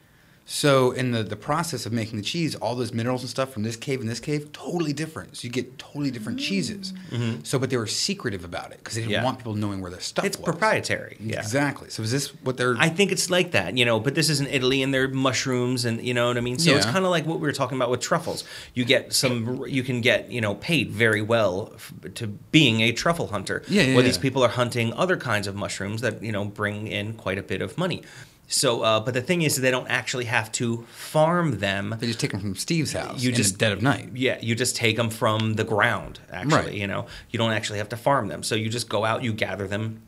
So in the, the process of making the cheese, all those minerals and stuff from this cave and this cave, totally different. So you get totally different cheeses. So, but they were secretive about it because they didn't Mm-hmm. Yeah. want people knowing where their stuff It's was. proprietary. Yeah. Exactly. So is this what they're? I think it's like that, you know, but this is in Italy and they're mushrooms and you know what I mean? So it's kind of like what we were talking about with truffles. You get some you can get, you know, paid very well f- to being a truffle hunter. Yeah, yeah, Where these people are hunting other kinds of mushrooms that, you know, bring in quite a bit of money. So uh, but the thing is they don't actually have to farm them. they just take them from Steve's house. You in just- dead of night. Yeah, you just take them from the ground. Actually, Right. you know, you don't actually have to farm them. So you just go out, you gather them,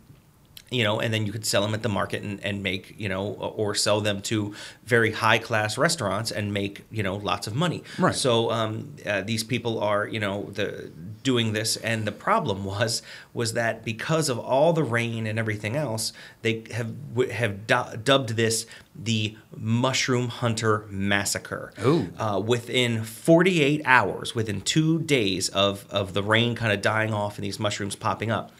you know, and then you could sell them at the market and, and make, you know, or sell them to very high class restaurants and make, you know, lots of money. Right. So um, uh, these people are, you know, the doing this, and the problem was was that because of all the rain and everything else, they have w- have du- dubbed this the Mushroom Hunter Massacre. Ooh. Uh, within 48 hours, within two days of of the rain kind of dying off and these mushrooms popping up.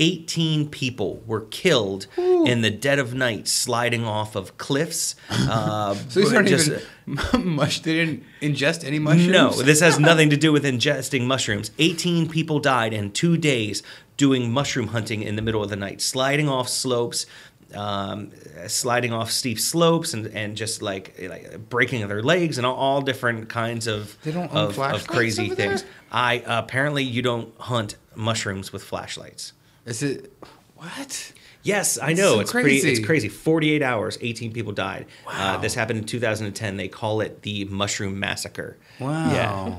18 people were killed in the dead of night sliding off of cliffs. Uh, So these aren't just- even mush. They didn't ingest any mushrooms. no, this has nothing to do with ingesting mushrooms. 18 people died in two days doing mushroom hunting in the middle of the night, sliding off slopes, um, sliding off steep slopes, and, and just like, like breaking their legs and all, all different kinds of, They don't of, of crazy things. I apparently you don't hunt mushrooms with flashlights. Is it what? Yes, I know. so it's pretty. It's crazy. crazy. Forty-eight hours, eighteen people died. Uh, Wow. this happened in 2010. They call it the Mushroom Massacre. Wow.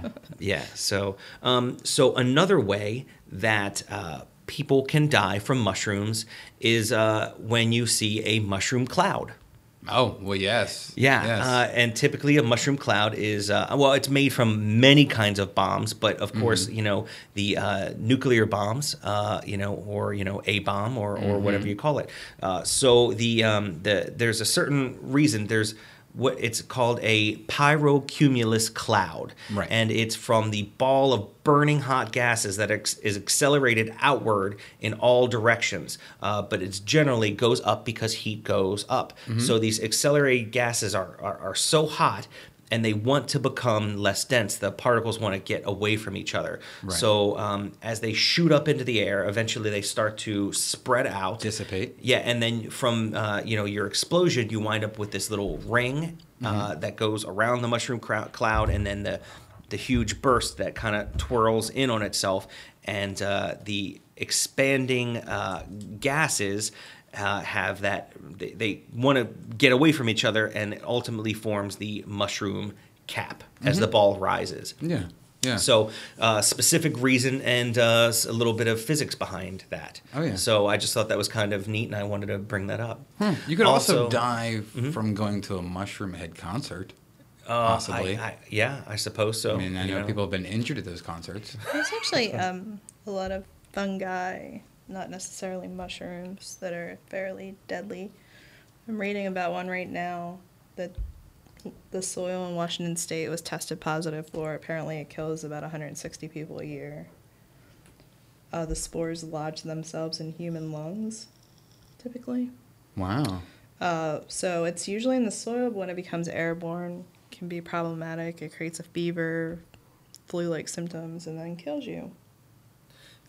Yeah. Yeah. So, um, so another way that uh, people can die from mushrooms is uh, when you see a mushroom cloud. Oh well, yes. Yeah, Yes. uh, and typically a mushroom cloud is uh, well, it's made from many kinds of bombs, but of course, you know the uh, nuclear bombs, uh, you know, or you know a bomb or, or whatever you call it. Uh, so the um, the there's a certain reason there's what it's called a pyrocumulus cloud, Right. and it's from the ball of burning hot gases that ex- is accelerated outward in all directions. Uh, but it generally goes up because heat goes up. So these accelerated gases are, are, are so hot and they want to become less dense. The particles want to get away from each other. Right. So um, as they shoot up into the air, eventually they start to spread out. Dissipate. Yeah, and then from uh, you know your explosion, you wind up with this little ring uh, that goes around the mushroom cloud, and then the the huge burst that kind of twirls in on itself, and uh, the expanding uh, gases. Uh, have that they, they want to get away from each other and it ultimately forms the mushroom cap as the ball rises yeah. Yeah. so, uh, specific reason and uh, s- a little bit of physics behind that. Oh, yeah. So I just thought that was kind of neat, and I wanted to bring that up. you could also, also- die from going to a Mushroomhead concert. Uh, Possibly. I, I, yeah, I suppose so. I mean, I you know, people have been injured at those concerts. There's actually um, a lot of fungi, not necessarily mushrooms, that are fairly deadly. I'm reading about one right now that the soil in Washington State was tested positive for. Apparently, it kills about 160 people a year. Uh, the spores lodge themselves in human lungs, typically. Wow. Uh, so it's usually in the soil, but when it becomes airborne, can be problematic. It creates a fever, flu-like symptoms, and then kills you.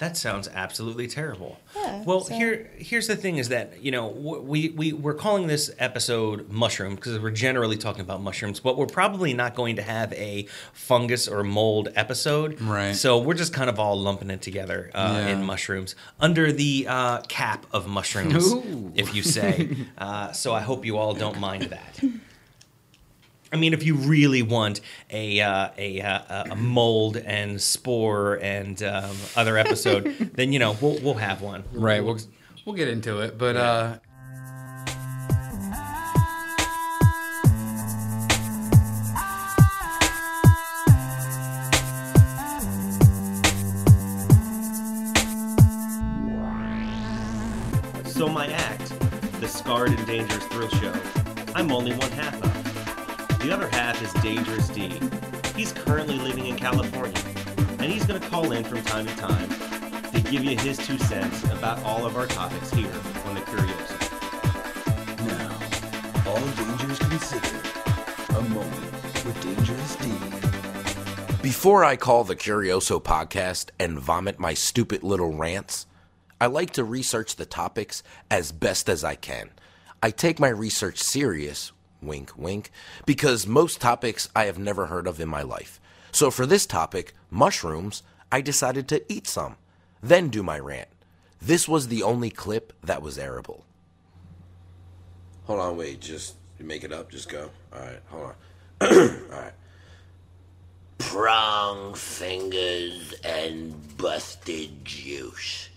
That sounds absolutely terrible. Yeah, Well, so- here here's the thing: is that you know we we we're calling this episode mushroom because we're generally talking about mushrooms, but we're probably not going to have a fungus or mold episode. Right. So we're just kind of all lumping it together uh, Yeah. in mushrooms under the uh, cap of mushrooms, Ooh. if you say. uh, so I hope you all don't mind that. I mean, if you really want a uh, a, uh, a mold and spore and um, other episode, then you know we'll we'll have one. Right. We'll we'll get into it, but uh, So my act, the Scarred and Dangerous Thrill Show, I'm only one half of. The other half is Dangerous D. He's currently living in California, and he's going to call in from time to time to give you his two cents about all of our topics here on the Curioso. Now, all dangers considered, a moment with Dangerous D. Before I call the Curioso podcast and vomit my stupid little rants, I like to research the topics as best as I can. I take my research serious, wink wink, because most topics I have never heard of in my life. So for this topic, mushrooms, I decided to eat some, then do my rant. This was the only clip that was airable. Hold on, wait. Just make it up. Just go. All right. Hold on. All right. Prong fingers and busted juice.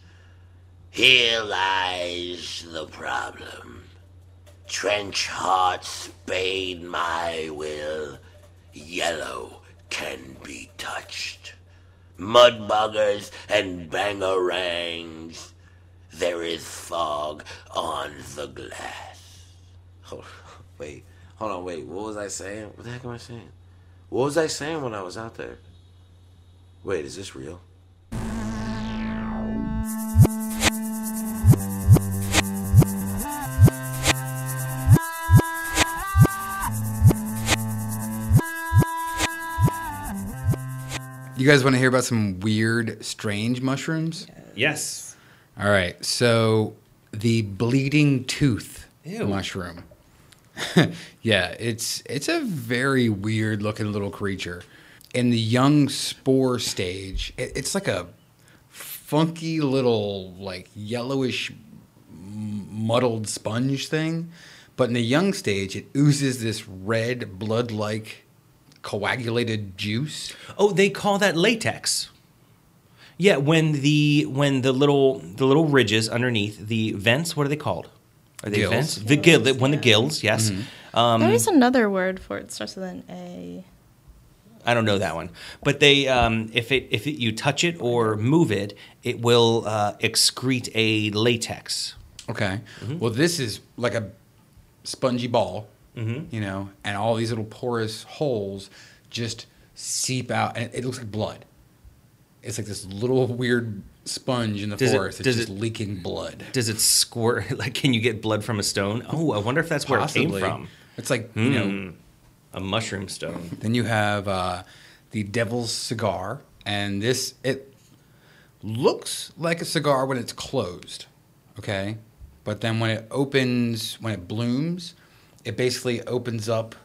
Here lies the problem. Trench heart spade my will. Yellow can be touched. Mud buggers and bangerangs. There is fog on the glass. Hold, wait, hold on, wait. What was I saying? What the heck am I saying? What was I saying when I was out there? Wait, is this real? You guys want to hear about some weird, strange mushrooms? Yes. All right. So the bleeding tooth Ew. mushroom. yeah, it's it's a very weird looking little creature. In the young spore stage, it, it's like a funky little like yellowish muddled sponge thing. But in the young stage, it oozes this red blood-like coagulated juice. Oh, they call that latex. Yeah, when the when the little the little ridges underneath the vents, what are they called? Are they Gills. vents? The gill, the- when the gills, yes. Um, there is another word for it. Starts with an A. I don't know that one, but they um, if it if it, you touch it or move it, it will uh, excrete a latex. Okay. Well, this is like a spongy ball, you know, and all these little porous holes just seep out, and it looks like blood. It's like this little weird sponge in the Does it- forest. does it's just it- leaking blood. Does it squirt? Like, can you get blood from a stone? Oh, I wonder if that's where it came from. It's like you know. Hmm. A mushroom stone. Then you have uh, the Devil's Cigar, and this it looks like a cigar when it's closed, okay, but then when it opens, when it blooms, it basically opens up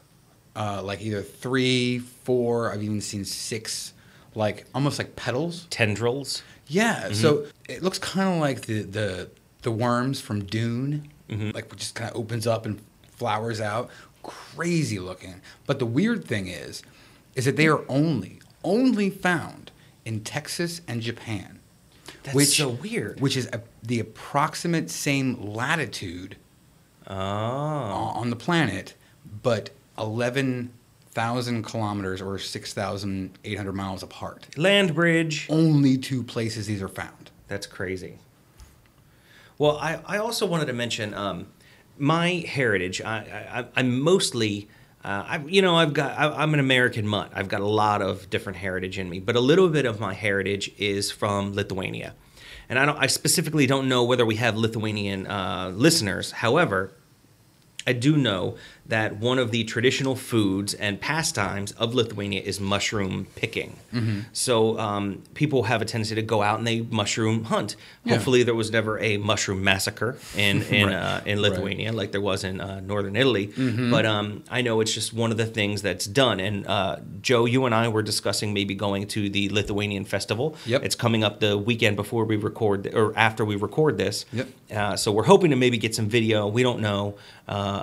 uh, like either three, four. I've even seen six, like almost like petals. Tendrils. Yeah, so it looks kind of like the the the worms from Dune, like it just kind of opens up and flowers out. Crazy looking. But the weird thing is, is that they are only only found in Texas and Japan. That's so weird. Which is a, the approximate same latitude Oh. on the planet, but eleven thousand kilometers or six thousand eight hundred miles apart. Land bridge. Only two places these are found. That's crazy. Well, I, I also wanted to mention um, my heritage. I, I, I'm mostly, uh, I, you know, I've got, I, I'm an American mutt. I've got a lot of different heritage in me, but a little bit of my heritage is from Lithuania. And I, don't, I specifically don't know whether we have Lithuanian uh, listeners. However, I do know that one of the traditional foods and pastimes of Lithuania is mushroom picking. So um, people have a tendency to go out and they mushroom hunt. Yeah. Hopefully, there was never a mushroom massacre in in, Right. uh, in Lithuania like there was in uh, northern Italy. Mm-hmm. But um, I know it's just one of the things that's done. And uh, Joe, you and I were discussing maybe going to the Lithuanian festival. Yep. It's coming up the weekend before we record or after we record this. Yep. Uh, so we're hoping to maybe get some video. We don't know,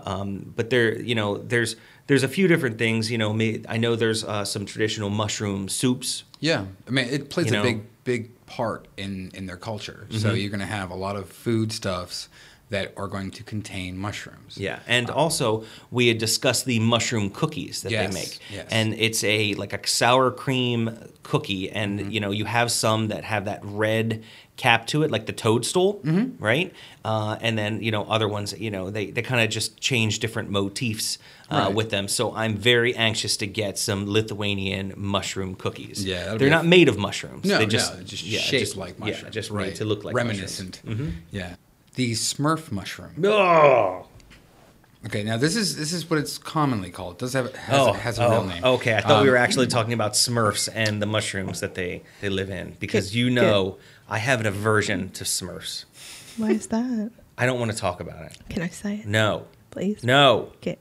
uh, um, but there, you know, there's there's a few different things. You know, I know there's uh, some traditional mushroom soups. Yeah, I mean, it plays a know? Mm-hmm. big, big part in in their culture. So you're going to have a lot of foodstuffs that are going to contain mushrooms. Yeah, and also we had discussed the mushroom cookies that Yes, they make, yes. and it's a like a sour cream cookie, and Mm-hmm. you know you have some that have that red cap to it, like the toadstool, Mm-hmm. right? Uh, and then you know other ones, you know they they kind of just change different motifs uh, Right. with them. So I'm very anxious to get some Lithuanian mushroom cookies. Yeah, they're not made of mushrooms. No, they just no, just yeah, shaped just- like yeah, mushrooms. just right. made to look like reminiscent. Mm-hmm. Yeah, the Smurf mushroom. Oh. Okay, now this is this is what it's commonly called. It does have has, Oh, a, has a oh, real name. Okay, I thought we Um, were actually talking about Smurfs and the mushrooms that they, they live in because you know I have an aversion to Smurfs. Why is that? I don't want to talk about it. Can I say it, No, please? no, Okay.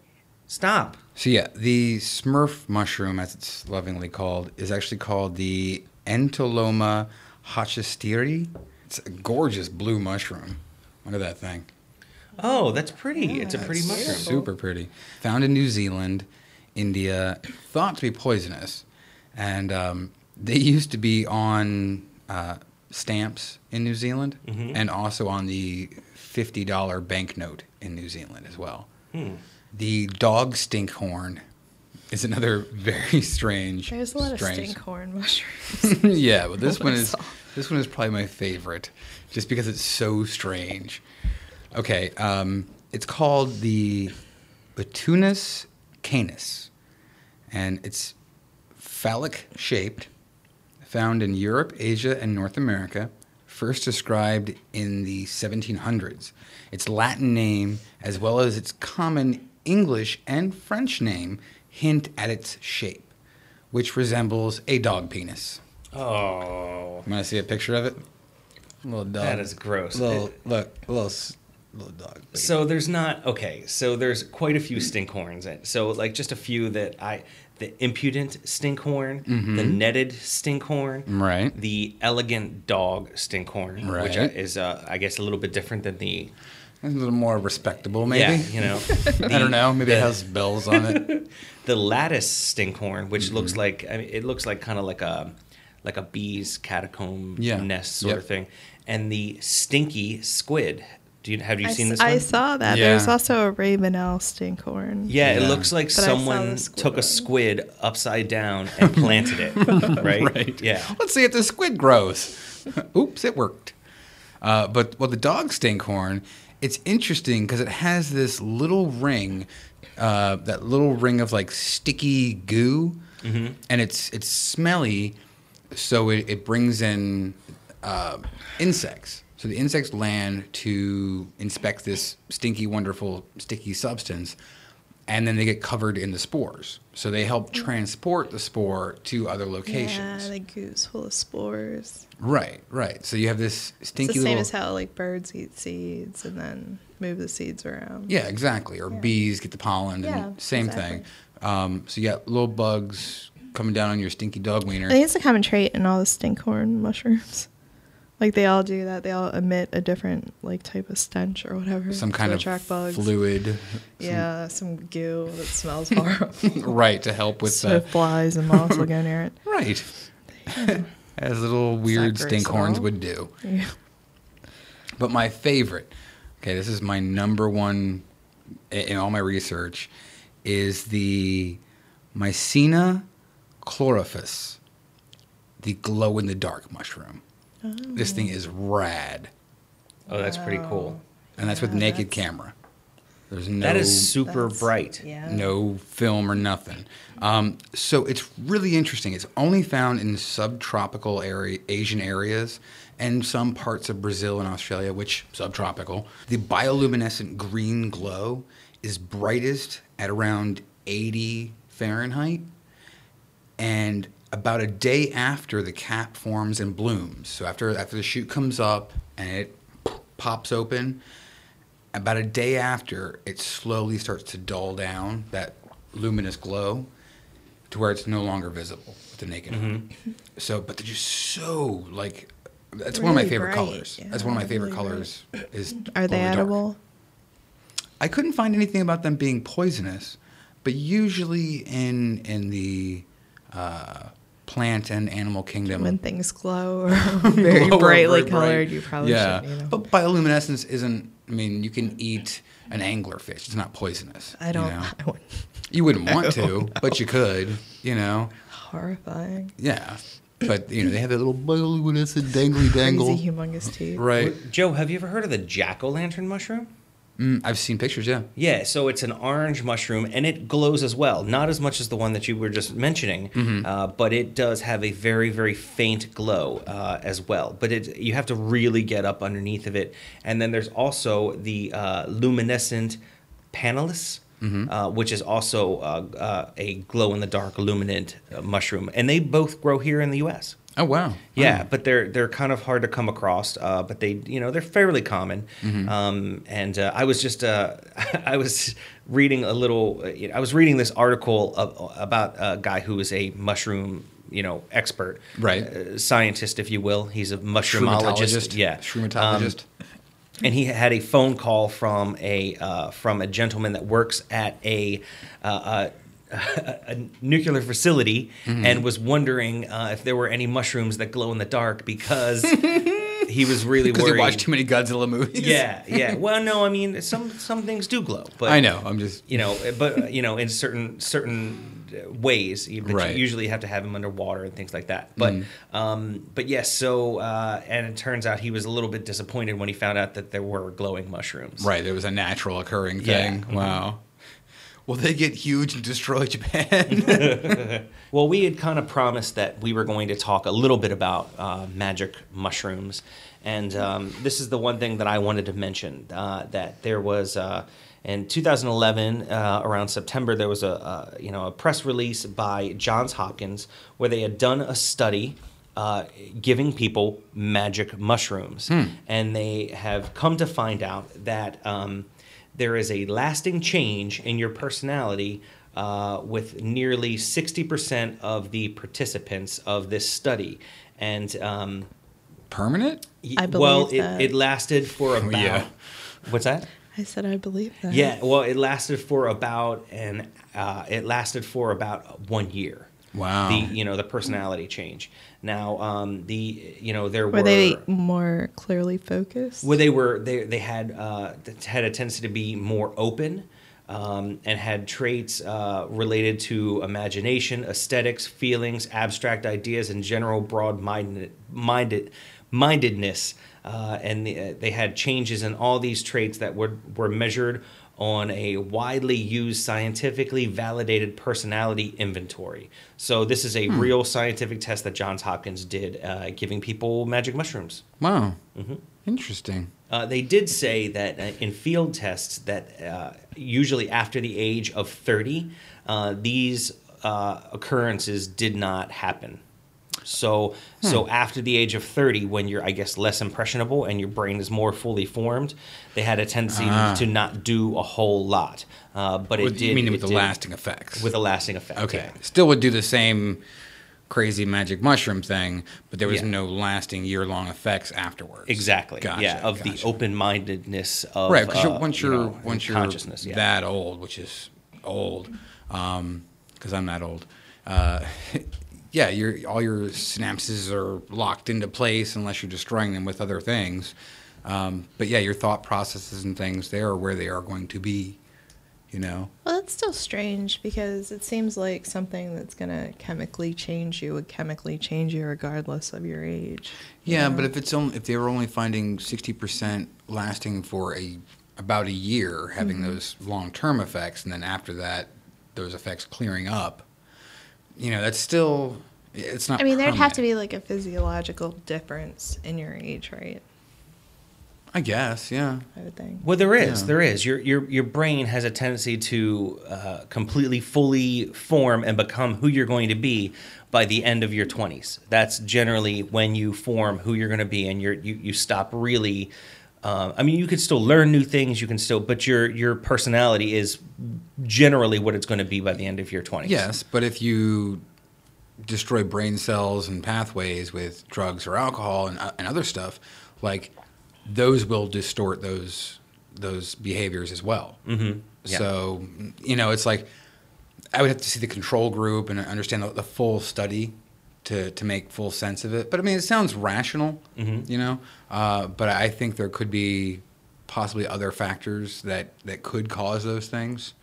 stop. So yeah, the Smurf mushroom, as it's lovingly called, is actually called the Entoloma hochstetteri. It's a gorgeous blue mushroom. Look at that thing. Oh, that's pretty. it's a pretty It's mushroom. Super pretty. Found in New Zealand, India, thought to be poisonous. And um, they used to be on uh, stamps in New Zealand and also on the $50 banknote in New Zealand as well. The dog stinkhorn is another very strange. There's a lot of strange- stinkhorn mushrooms. yeah, but this one is saw. This one is probably my favorite, just because it's so strange. Okay, um, it's called the Mutinus canis, and it's phallic shaped, found in Europe, Asia, and North America. First described in the 1700s. Its Latin name, as well as its common English and French name, hint at its shape, which resembles a dog penis. Oh, You want to see a picture of it? Little dog. that is gross. Little look, little little dog. baby. So there's not okay. So there's quite a few stinkhorns. And So like just a few that I the impudent stinkhorn, the netted stinkhorn, Right. The elegant dog stinkhorn, which Right. is uh, I guess a little bit different than the a little more respectable, maybe. yeah, you know. I don't know. Maybe the- it has bells on it. the lattice stinkhorn, which looks Mm-hmm. like I mean, it looks like kind of like a like a bee's catacomb Yeah. nest sort Yep. of thing, and the stinky squid. Do you have you I, seen s- this I saw that. Yeah. There's also a Ravenel stinkhorn. Yeah, it looks like But someone the took a squid upside down and planted it. right? Yeah. Let's see if the squid grows. Oops, it worked. Uh, but well, the dog stinkhorn, it's interesting because it has this little ring, uh, that little ring of like sticky goo, and it's it's smelly, so it, it brings in uh, insects. So the insects land to inspect this stinky, wonderful, sticky substance, and then they get covered in the spores. So they help transport the spore to other locations. Yeah, the goose full of spores. Right, right. So you have this stinky. It's the same little. as how like birds eat seeds and then move the seeds around. yeah, exactly. Or bees get the pollen, Yeah, and same exactly. thing. Um, so you got little bugs coming down on your stinky dog wiener. I think it's a common trait in all the stinkhorn mushrooms. Like they all do that. They all emit a different like type of stench or whatever. Some kind of attract bugs. fluid. some- Yeah, some goo that smells horrible. right, to help with so the. flies and moths will go near it. Right. As little weird stinkhorns would do. Yeah. But my favorite, okay, this is my number one in all my research, is the Mycena chlorophos, the glow in the dark mushroom. This thing is rad, Oh, that's pretty cool. and that's with naked that's- camera. There's no That is super That's- bright. Yeah. no film or nothing. Um, so it's really interesting. It's only found in subtropical area, Asian areas and some parts of Brazil and Australia, which subtropical. The bioluminescent green glow is brightest at around 80 Fahrenheit, and about a day after the cap forms and blooms. So after after the shoot comes up and it pops open, about a day after, it slowly starts to dull down that luminous glow to where it's no longer visible with the naked mm-hmm. eye. So, but they're just so like that's one of my favorite bright, colors. that's one of my favorite really bright. colors. Is Are they glow-in-the-dark. edible? I couldn't find anything about them being poisonous, but usually in in the uh, plant and animal kingdom, When things glow or very glow or brightly very bright. colored, you probably yeah. shouldn't eat them. But bioluminescence isn't. I mean, you can eat an anglerfish. It's not poisonous. I don't. You, know? I wouldn't. You wouldn't want to, but you could. You know. Horrifying. Yeah. But you know they have that little bioluminescent dangly dangle. Crazy, humongous teeth. Right. Joe, have you ever heard of the jack o' lantern mushroom? Mm, I've seen pictures. Yeah. Yeah, so it's an orange mushroom and it glows as well. Not as much as the one that you were just mentioning, Mm-hmm. uh, but it does have a very, very faint glow uh, as well. But it, you have to really get up underneath of it. And then there's also the uh, luminescent panellus. Mm-hmm. Uh, which is also uh, uh, a glow in the dark luminant uh, mushroom, and they both grow here in the U.S. Oh wow. Yeah, but they're they're kind of hard to come across. Uh, but they you know they're fairly common. Mm-hmm. Um, and uh, I was just uh, I was reading a little. uh, I was reading this article of, about a guy who is a mushroom you know expert, Right. uh, scientist if you will. He's a mushroomologist. Yeah, Um, and he had a phone call from a uh, from a gentleman that works at a. A, nuclear facility Mm-hmm. and was wondering uh, if there were any mushrooms that glow in the dark because he was really because worried. you watch too many Godzilla movies. yeah, yeah. Well, no, I mean some some things do glow, but I know. I'm just. you know, but you know, in certain certain ways, you, but Right. you usually have to have him underwater and things like that. But um, but yes, so uh, and it turns out he was a little bit disappointed when he found out that there were glowing mushrooms. Right. There was a natural occurring Yeah. thing. Mhm. Wow. Will they get huge and destroy Japan? Well, we had kind of promised that we were going to talk a little bit about uh, magic mushrooms, and um, this is the one thing that I wanted to mention uh, that there was. Uh, in 2011, uh, around September, there was a, you know a press release by Johns Hopkins where they had done a study uh, giving people magic mushrooms, and they have come to find out that um, there is a lasting change in your personality. Uh, with nearly 60% of the participants of this study. And um, Permanent? y- I well, believe it, that. it lasted for about. Yeah. What's that? I said I believe that. Yeah, well, it lasted for about an uh, it lasted for about one year. Wow. The you know the personality change. Now um, the you know there Were were they more clearly focused? where they were they they had uh, had a tendency to be more open. Um, and had traits uh, related to imagination, aesthetics, feelings, abstract ideas, and general broad minded, minded mindedness. Uh, and the, uh, they had changes in all these traits that were were measured on a widely used, scientifically validated personality inventory. So this is a real scientific test that Johns Hopkins did, uh, giving people magic mushrooms. Wow. Mm-hmm. Interesting. Uh, they did say that uh, in field tests that uh, usually after the age of 30, uh, these uh, occurrences did not happen. So, so after the age of 30, when you're, I guess, less impressionable and your brain is more fully formed, they had a tendency Ah. to not do a whole lot. Uh, but it did. you mean it with the did- lasting effects? With a lasting effect. Okay. yeah. Still would do the same crazy magic mushroom thing, but there was Yeah. no lasting year long effects afterwards. Exactly. Gotcha, yeah. Of the open mindedness of right because uh, once you you're know, once you're consciousness. Yeah. that old which is old because i'm not old uh, yeah your all your synapses are locked into place unless you're destroying them with other things um, but yeah your thought processes and things they are where they are going to be you know Well, that's still strange because it seems like something that's going to chemically change you would chemically change you regardless of your age. you yeah know? but if it's only if they were only finding 60% lasting for a about a year having Mm-hmm. those long-term effects and then after that those effects clearing up you know that's still it's not I mean, there'd have to be like a physiological difference in your age, right? i guess yeah I would think. Well, there is. Yeah. There is. Your your your brain has a tendency to uh, completely, fully form and become who you're going to be by the end of your 20s. That's generally when you form who you're going to be, and you're you you stop really. Uh, I mean, you can still learn new things. You can still, but your your personality is generally what it's going to be by the end of your 20s. yes but if you destroy brain cells and pathways with drugs or alcohol and, uh, and other stuff like those will distort those those behaviors as well Mm-hmm. Yeah. So, you know, it's like I would have to see the control group and understand the, the full study to, to make full sense of it. But I mean, it sounds rational, Mhm. you know, uh, but I think there could be possibly other factors that, that could cause those things.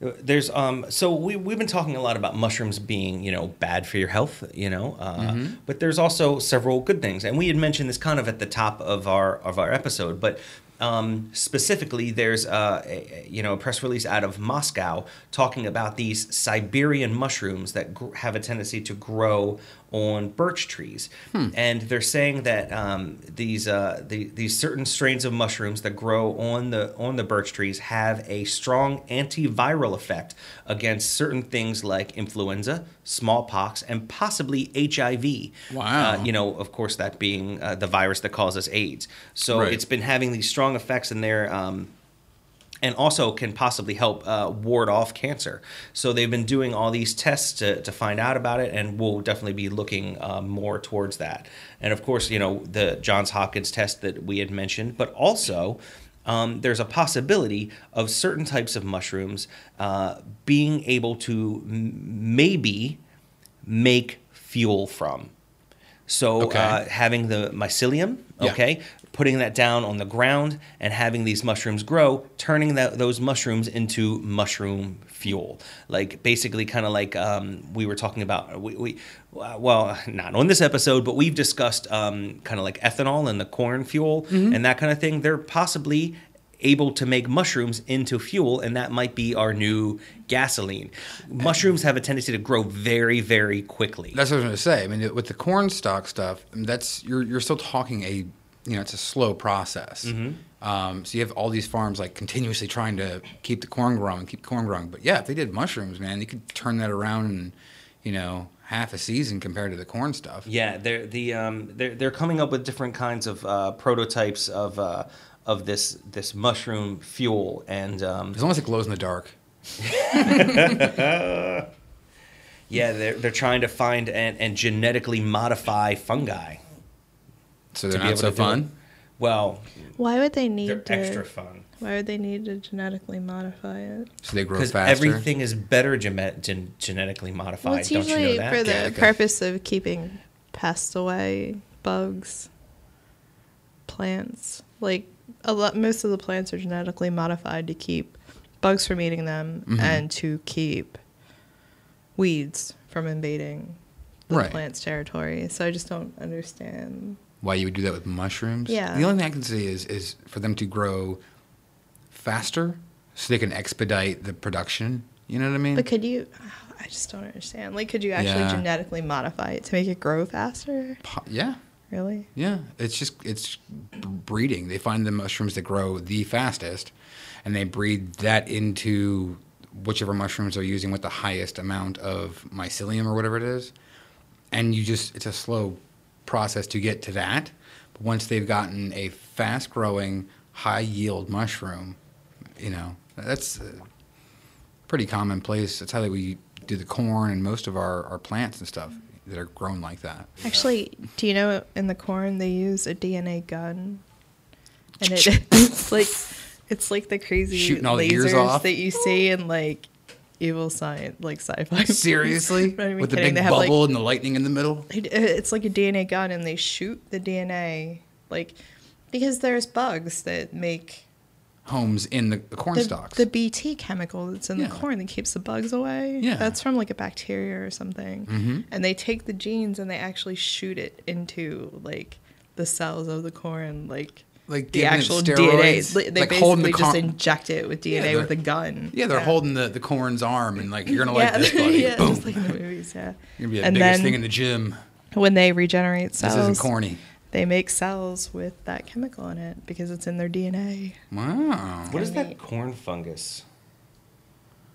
There's um so we we've been talking a lot about mushrooms being you know bad for your health you know uh, but there's also several good things and we had mentioned this kind of at the top of our of our episode but um, specifically there's uh, a, you know a press release out of Moscow talking about these Siberian mushrooms that gr- have a tendency to grow on birch trees and they're saying that um, these uh, the, these certain strains of mushrooms that grow on the on the birch trees have a strong antiviral effect against certain things like influenza, smallpox, and possibly HIV. Wow. Uh, you know, of course, that being uh, the virus that causes AIDS. So Right. it's been having these strong effects in there. Um, and also can possibly help uh, ward off cancer. So they've been doing all these tests to, to find out about it, and we'll definitely be looking uh, more towards that. And of course, you know the Johns Hopkins test that we had mentioned, but also. Um, there's a possibility of certain types of mushrooms uh, being able to m- maybe make fuel from. So Okay. uh, having the mycelium, Yeah. Putting that down on the ground and having these mushrooms grow, turning that, those mushrooms into mushroom fuel. Like basically, kind of like um, we were talking about. We, we well, not on this episode, but we've discussed um, kind of like ethanol and the corn fuel and that kind of thing. They're possibly able to make mushrooms into fuel, and that might be our new gasoline. Mushrooms have a tendency to grow very, very quickly. That's what I was going to say. I mean, with the corn stalk stuff, that's you're you're still talking a you know it's a slow process. Um, so you have all these farms like continuously trying to keep the corn growing, keep corn growing. But yeah, if they did mushrooms, man, you could turn that around in you know, half a season compared to the corn stuff. Yeah, they're the um, they're they're coming up with different kinds of uh, prototypes of uh, of this this mushroom fuel, and um, As long as it glows in the dark. yeah, they're they're trying to find and, and genetically modify fungi. So to they're be not able so to do fun. Well, Why would they need they're to? extra fun Why would they need to genetically modify it? So they grow because faster. everything is better gene- gen- genetically modified. Well, it's Don't you know usually that? for the Gattaca. purpose of keeping pests away, bugs, plants. Like a lot, most of the plants are genetically modified to keep bugs from eating them Mhm. and to keep weeds from invading the Right. plant's territory. So I just don't understand. Why you would do that with mushrooms? Yeah. The only thing I can see is is for them to grow faster, so they can expedite the production. You know what I mean? But could you? I just don't understand. Like, could you actually Yeah. genetically modify it to make it grow faster? Po- yeah. Really? Yeah, it's just it's breeding. They find the mushrooms that grow the fastest, and they breed that into whichever mushrooms they're using with the highest amount of mycelium or whatever it is. And you just it's a slow process to get to that. But once they've gotten a fast growing, high yield mushroom, you know that's uh, pretty commonplace. That's how we do the corn and most of our, our plants and stuff that are grown like that. Actually, do you know in the corn they use a DNA gun, and it, it's like it's like the crazy Shooting all the lasers ears off? that you see in like evil science, like sci-fi. Seriously? I'm With the big bubble like- and the lightning in the middle? It's like a DNA gun, and they shoot the DNA like because there's bugs that make Homes in the, the corn the, stalks. the BT chemical that's in Yeah. the corn that keeps the bugs away. Yeah. That's from like a bacteria or something. Mhm. And they take the genes and they actually shoot it into like the cells of the corn, like like the actual steroids, DNA. They like basically the just inject it with Yeah, DNA with a gun. Yeah, they're holding the, the corn's arm and like you're gonna like yeah, this, buddy. yeah, Boom. just like in the movies, yeah. You're gonna be the and biggest then thing in the gym. when they regenerate cells, This isn't corny. they make cells with that chemical in it because it's in their DNA. Wow. What is Kinda that neat. corn fungus?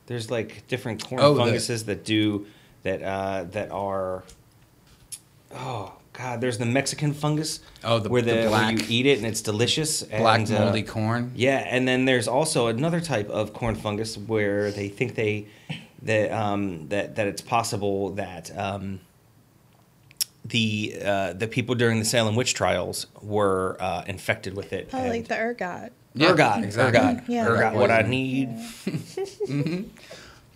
There's like different corn Oh, the- funguses that do that uh, that are. Oh God! There's the Mexican fungus. Oh, the- where the the, where you eat it and it's delicious. Black and, uh, moldy corn. Yeah, and then there's also another type of corn fungus where they think they that um, that that it's possible that um, the uh, the people during the Salem witch trials were uh, infected with it. Oh, like the ergot. Yeah, ergot, exactly. ergot, Yeah. ergot. What I poison. need.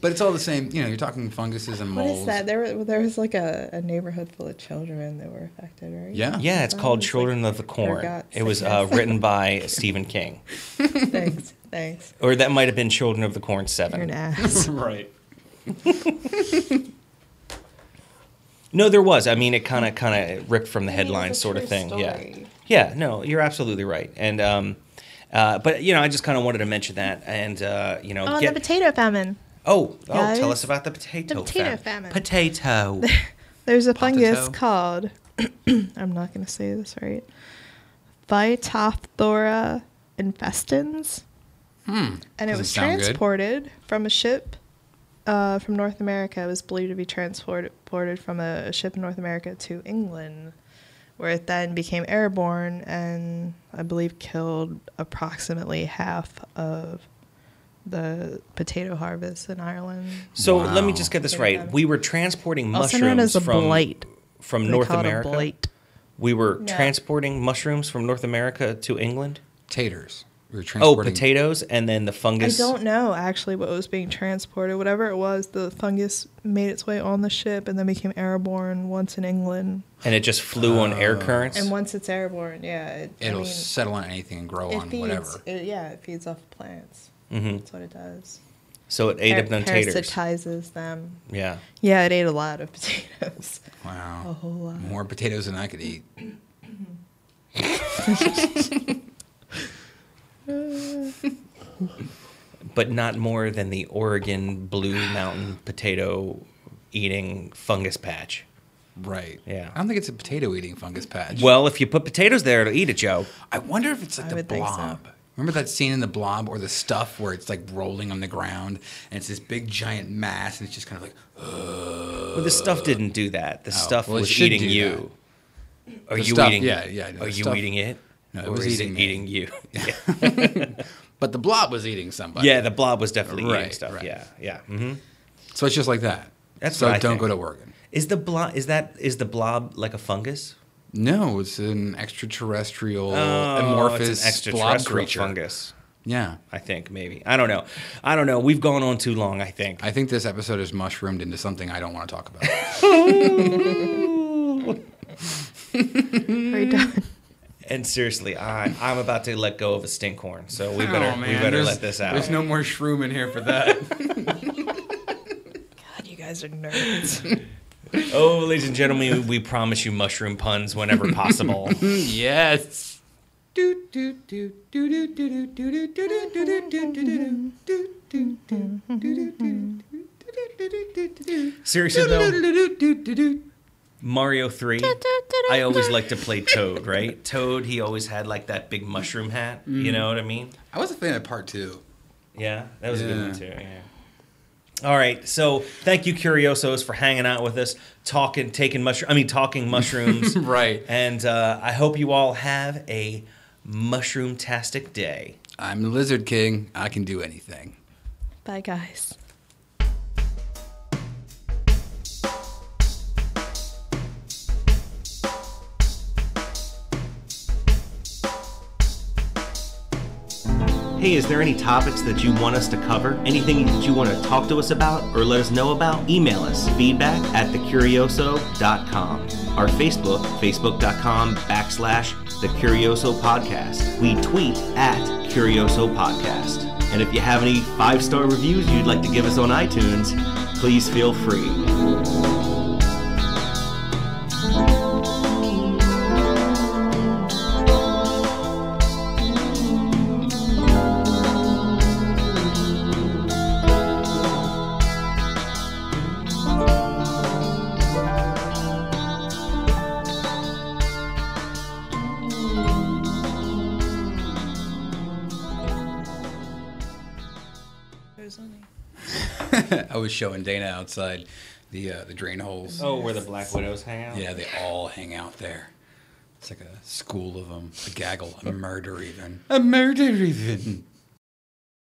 But it's all the same. You know, you're talking funguses and What molds. is that? There, were- there was like a, a neighborhood full of children that were affected, right? Yeah. Yeah, it's Oh, called it's like Children of the Corn. ergot It was uh, written by Stephen King, Thanks, thanks. or that might have been Children of the Corn You're Seven. an ass. right. no, there was. I mean, it kind of kind of ripped from the I headlines, a sort of thing. Yeah. story. Yeah. No, you're absolutely right. And um, uh, but you know, I just kind of wanted to mention that, and uh, you know, Oh, get the potato famine. Oh oh, tell us about the potato. the potato fam- famine. Potato. There's a fungus called, I'm not going to say this right, Phytophthora infestans. Hmm. And it Doesn't was sound good. transported from a ship uh, from North America. It was believed to be transported transported from a ship in North America to England, where it then became airborne and I believe killed approximately half of the potato harvest in Ireland. So let me just get this right. famine. We were transporting Also known mushrooms as a from blight. from They North call a America. blight. We were No. transporting mushrooms from North America to England. Taters. We were Oh, potatoes, and then the fungus. I don't know actually what was being transported. Whatever it was, the fungus made its way on the ship and then became airborne once in England. And it just flew on air Oh. currents. And once it's airborne, yeah, it, I It'll mean, settle on anything and grow it on feeds. whatever. It, yeah, it feeds off plants. Mhm. That's what it does. So it ate Par- up them taters. parasitizes them. Yeah. Yeah, it ate a lot of potatoes. Wow. A whole lot. More potatoes than I could eat. But not more than the Oregon Blue Mountain potato eating fungus patch. Right. Yeah. I don't think it's a potato eating fungus patch. Well, if you put potatoes there, it'll eat it, Joe. I wonder if it's like I the blob. so. Remember that scene in The Blob or the stuff where it's like rolling on the ground and it's this big giant mass and it's just kind of like, Well, the stuff didn't do that. The stuff well, was eating you. Are The you stuff- eating? yeah, yeah, no, Are you stuff- eating it? No, it Or was eating me. eating you. but the blob was eating somebody. Yeah, the blob was definitely eating stuff. right. Yeah, yeah. hmm So it's just like that. That's so don't think. go to Oregon. Is the blob? Is that? Is the blob like a fungus? No, it's an extraterrestrial Oh, amorphous it's an blob creature. fungus. Yeah. I think maybe. I don't know. I don't know. We've gone on too long. I think. I think this episode is mushroomed into something I don't want to talk about. We're done. And seriously, I, I'm about to let go of a stinkhorn, so we oh, better Oh, we better there's- let this out. There's no more shroom in here for that. God, you guys are nerds. Oh, ladies and gentlemen, we promise you mushroom puns whenever possible. yes. Seriously though, Mario 3, I always like to play Toad, right? Toad, he always had like that big mushroom hat. You know what I mean? I was a fan of part two. Yeah, that was a good one too. Yeah. All right, so thank you, Curiosos, for hanging out with us, talking, taking mushroom. I mean, talking mushrooms. Right. And uh, I hope you all have a mushroom-tastic day. I'm the Lizard King. I can do anything. Bye, guys. Hey, is there any topics that you want us to cover? Anything that you want to talk to us about or let us know about? Email us feedback at thecurioso.com. Our Facebook, facebook.com backslash the Curioso Podcast. We tweet at Curioso Podcast. And if you have any five star reviews you'd like to give us on iTunes, please feel free. Was showing Dana outside the uh, the drain holes. Oh, where the Black Widows hang out? Yeah, they all hang out there. It's like a school of them, a gaggle, a murder even. A murder even.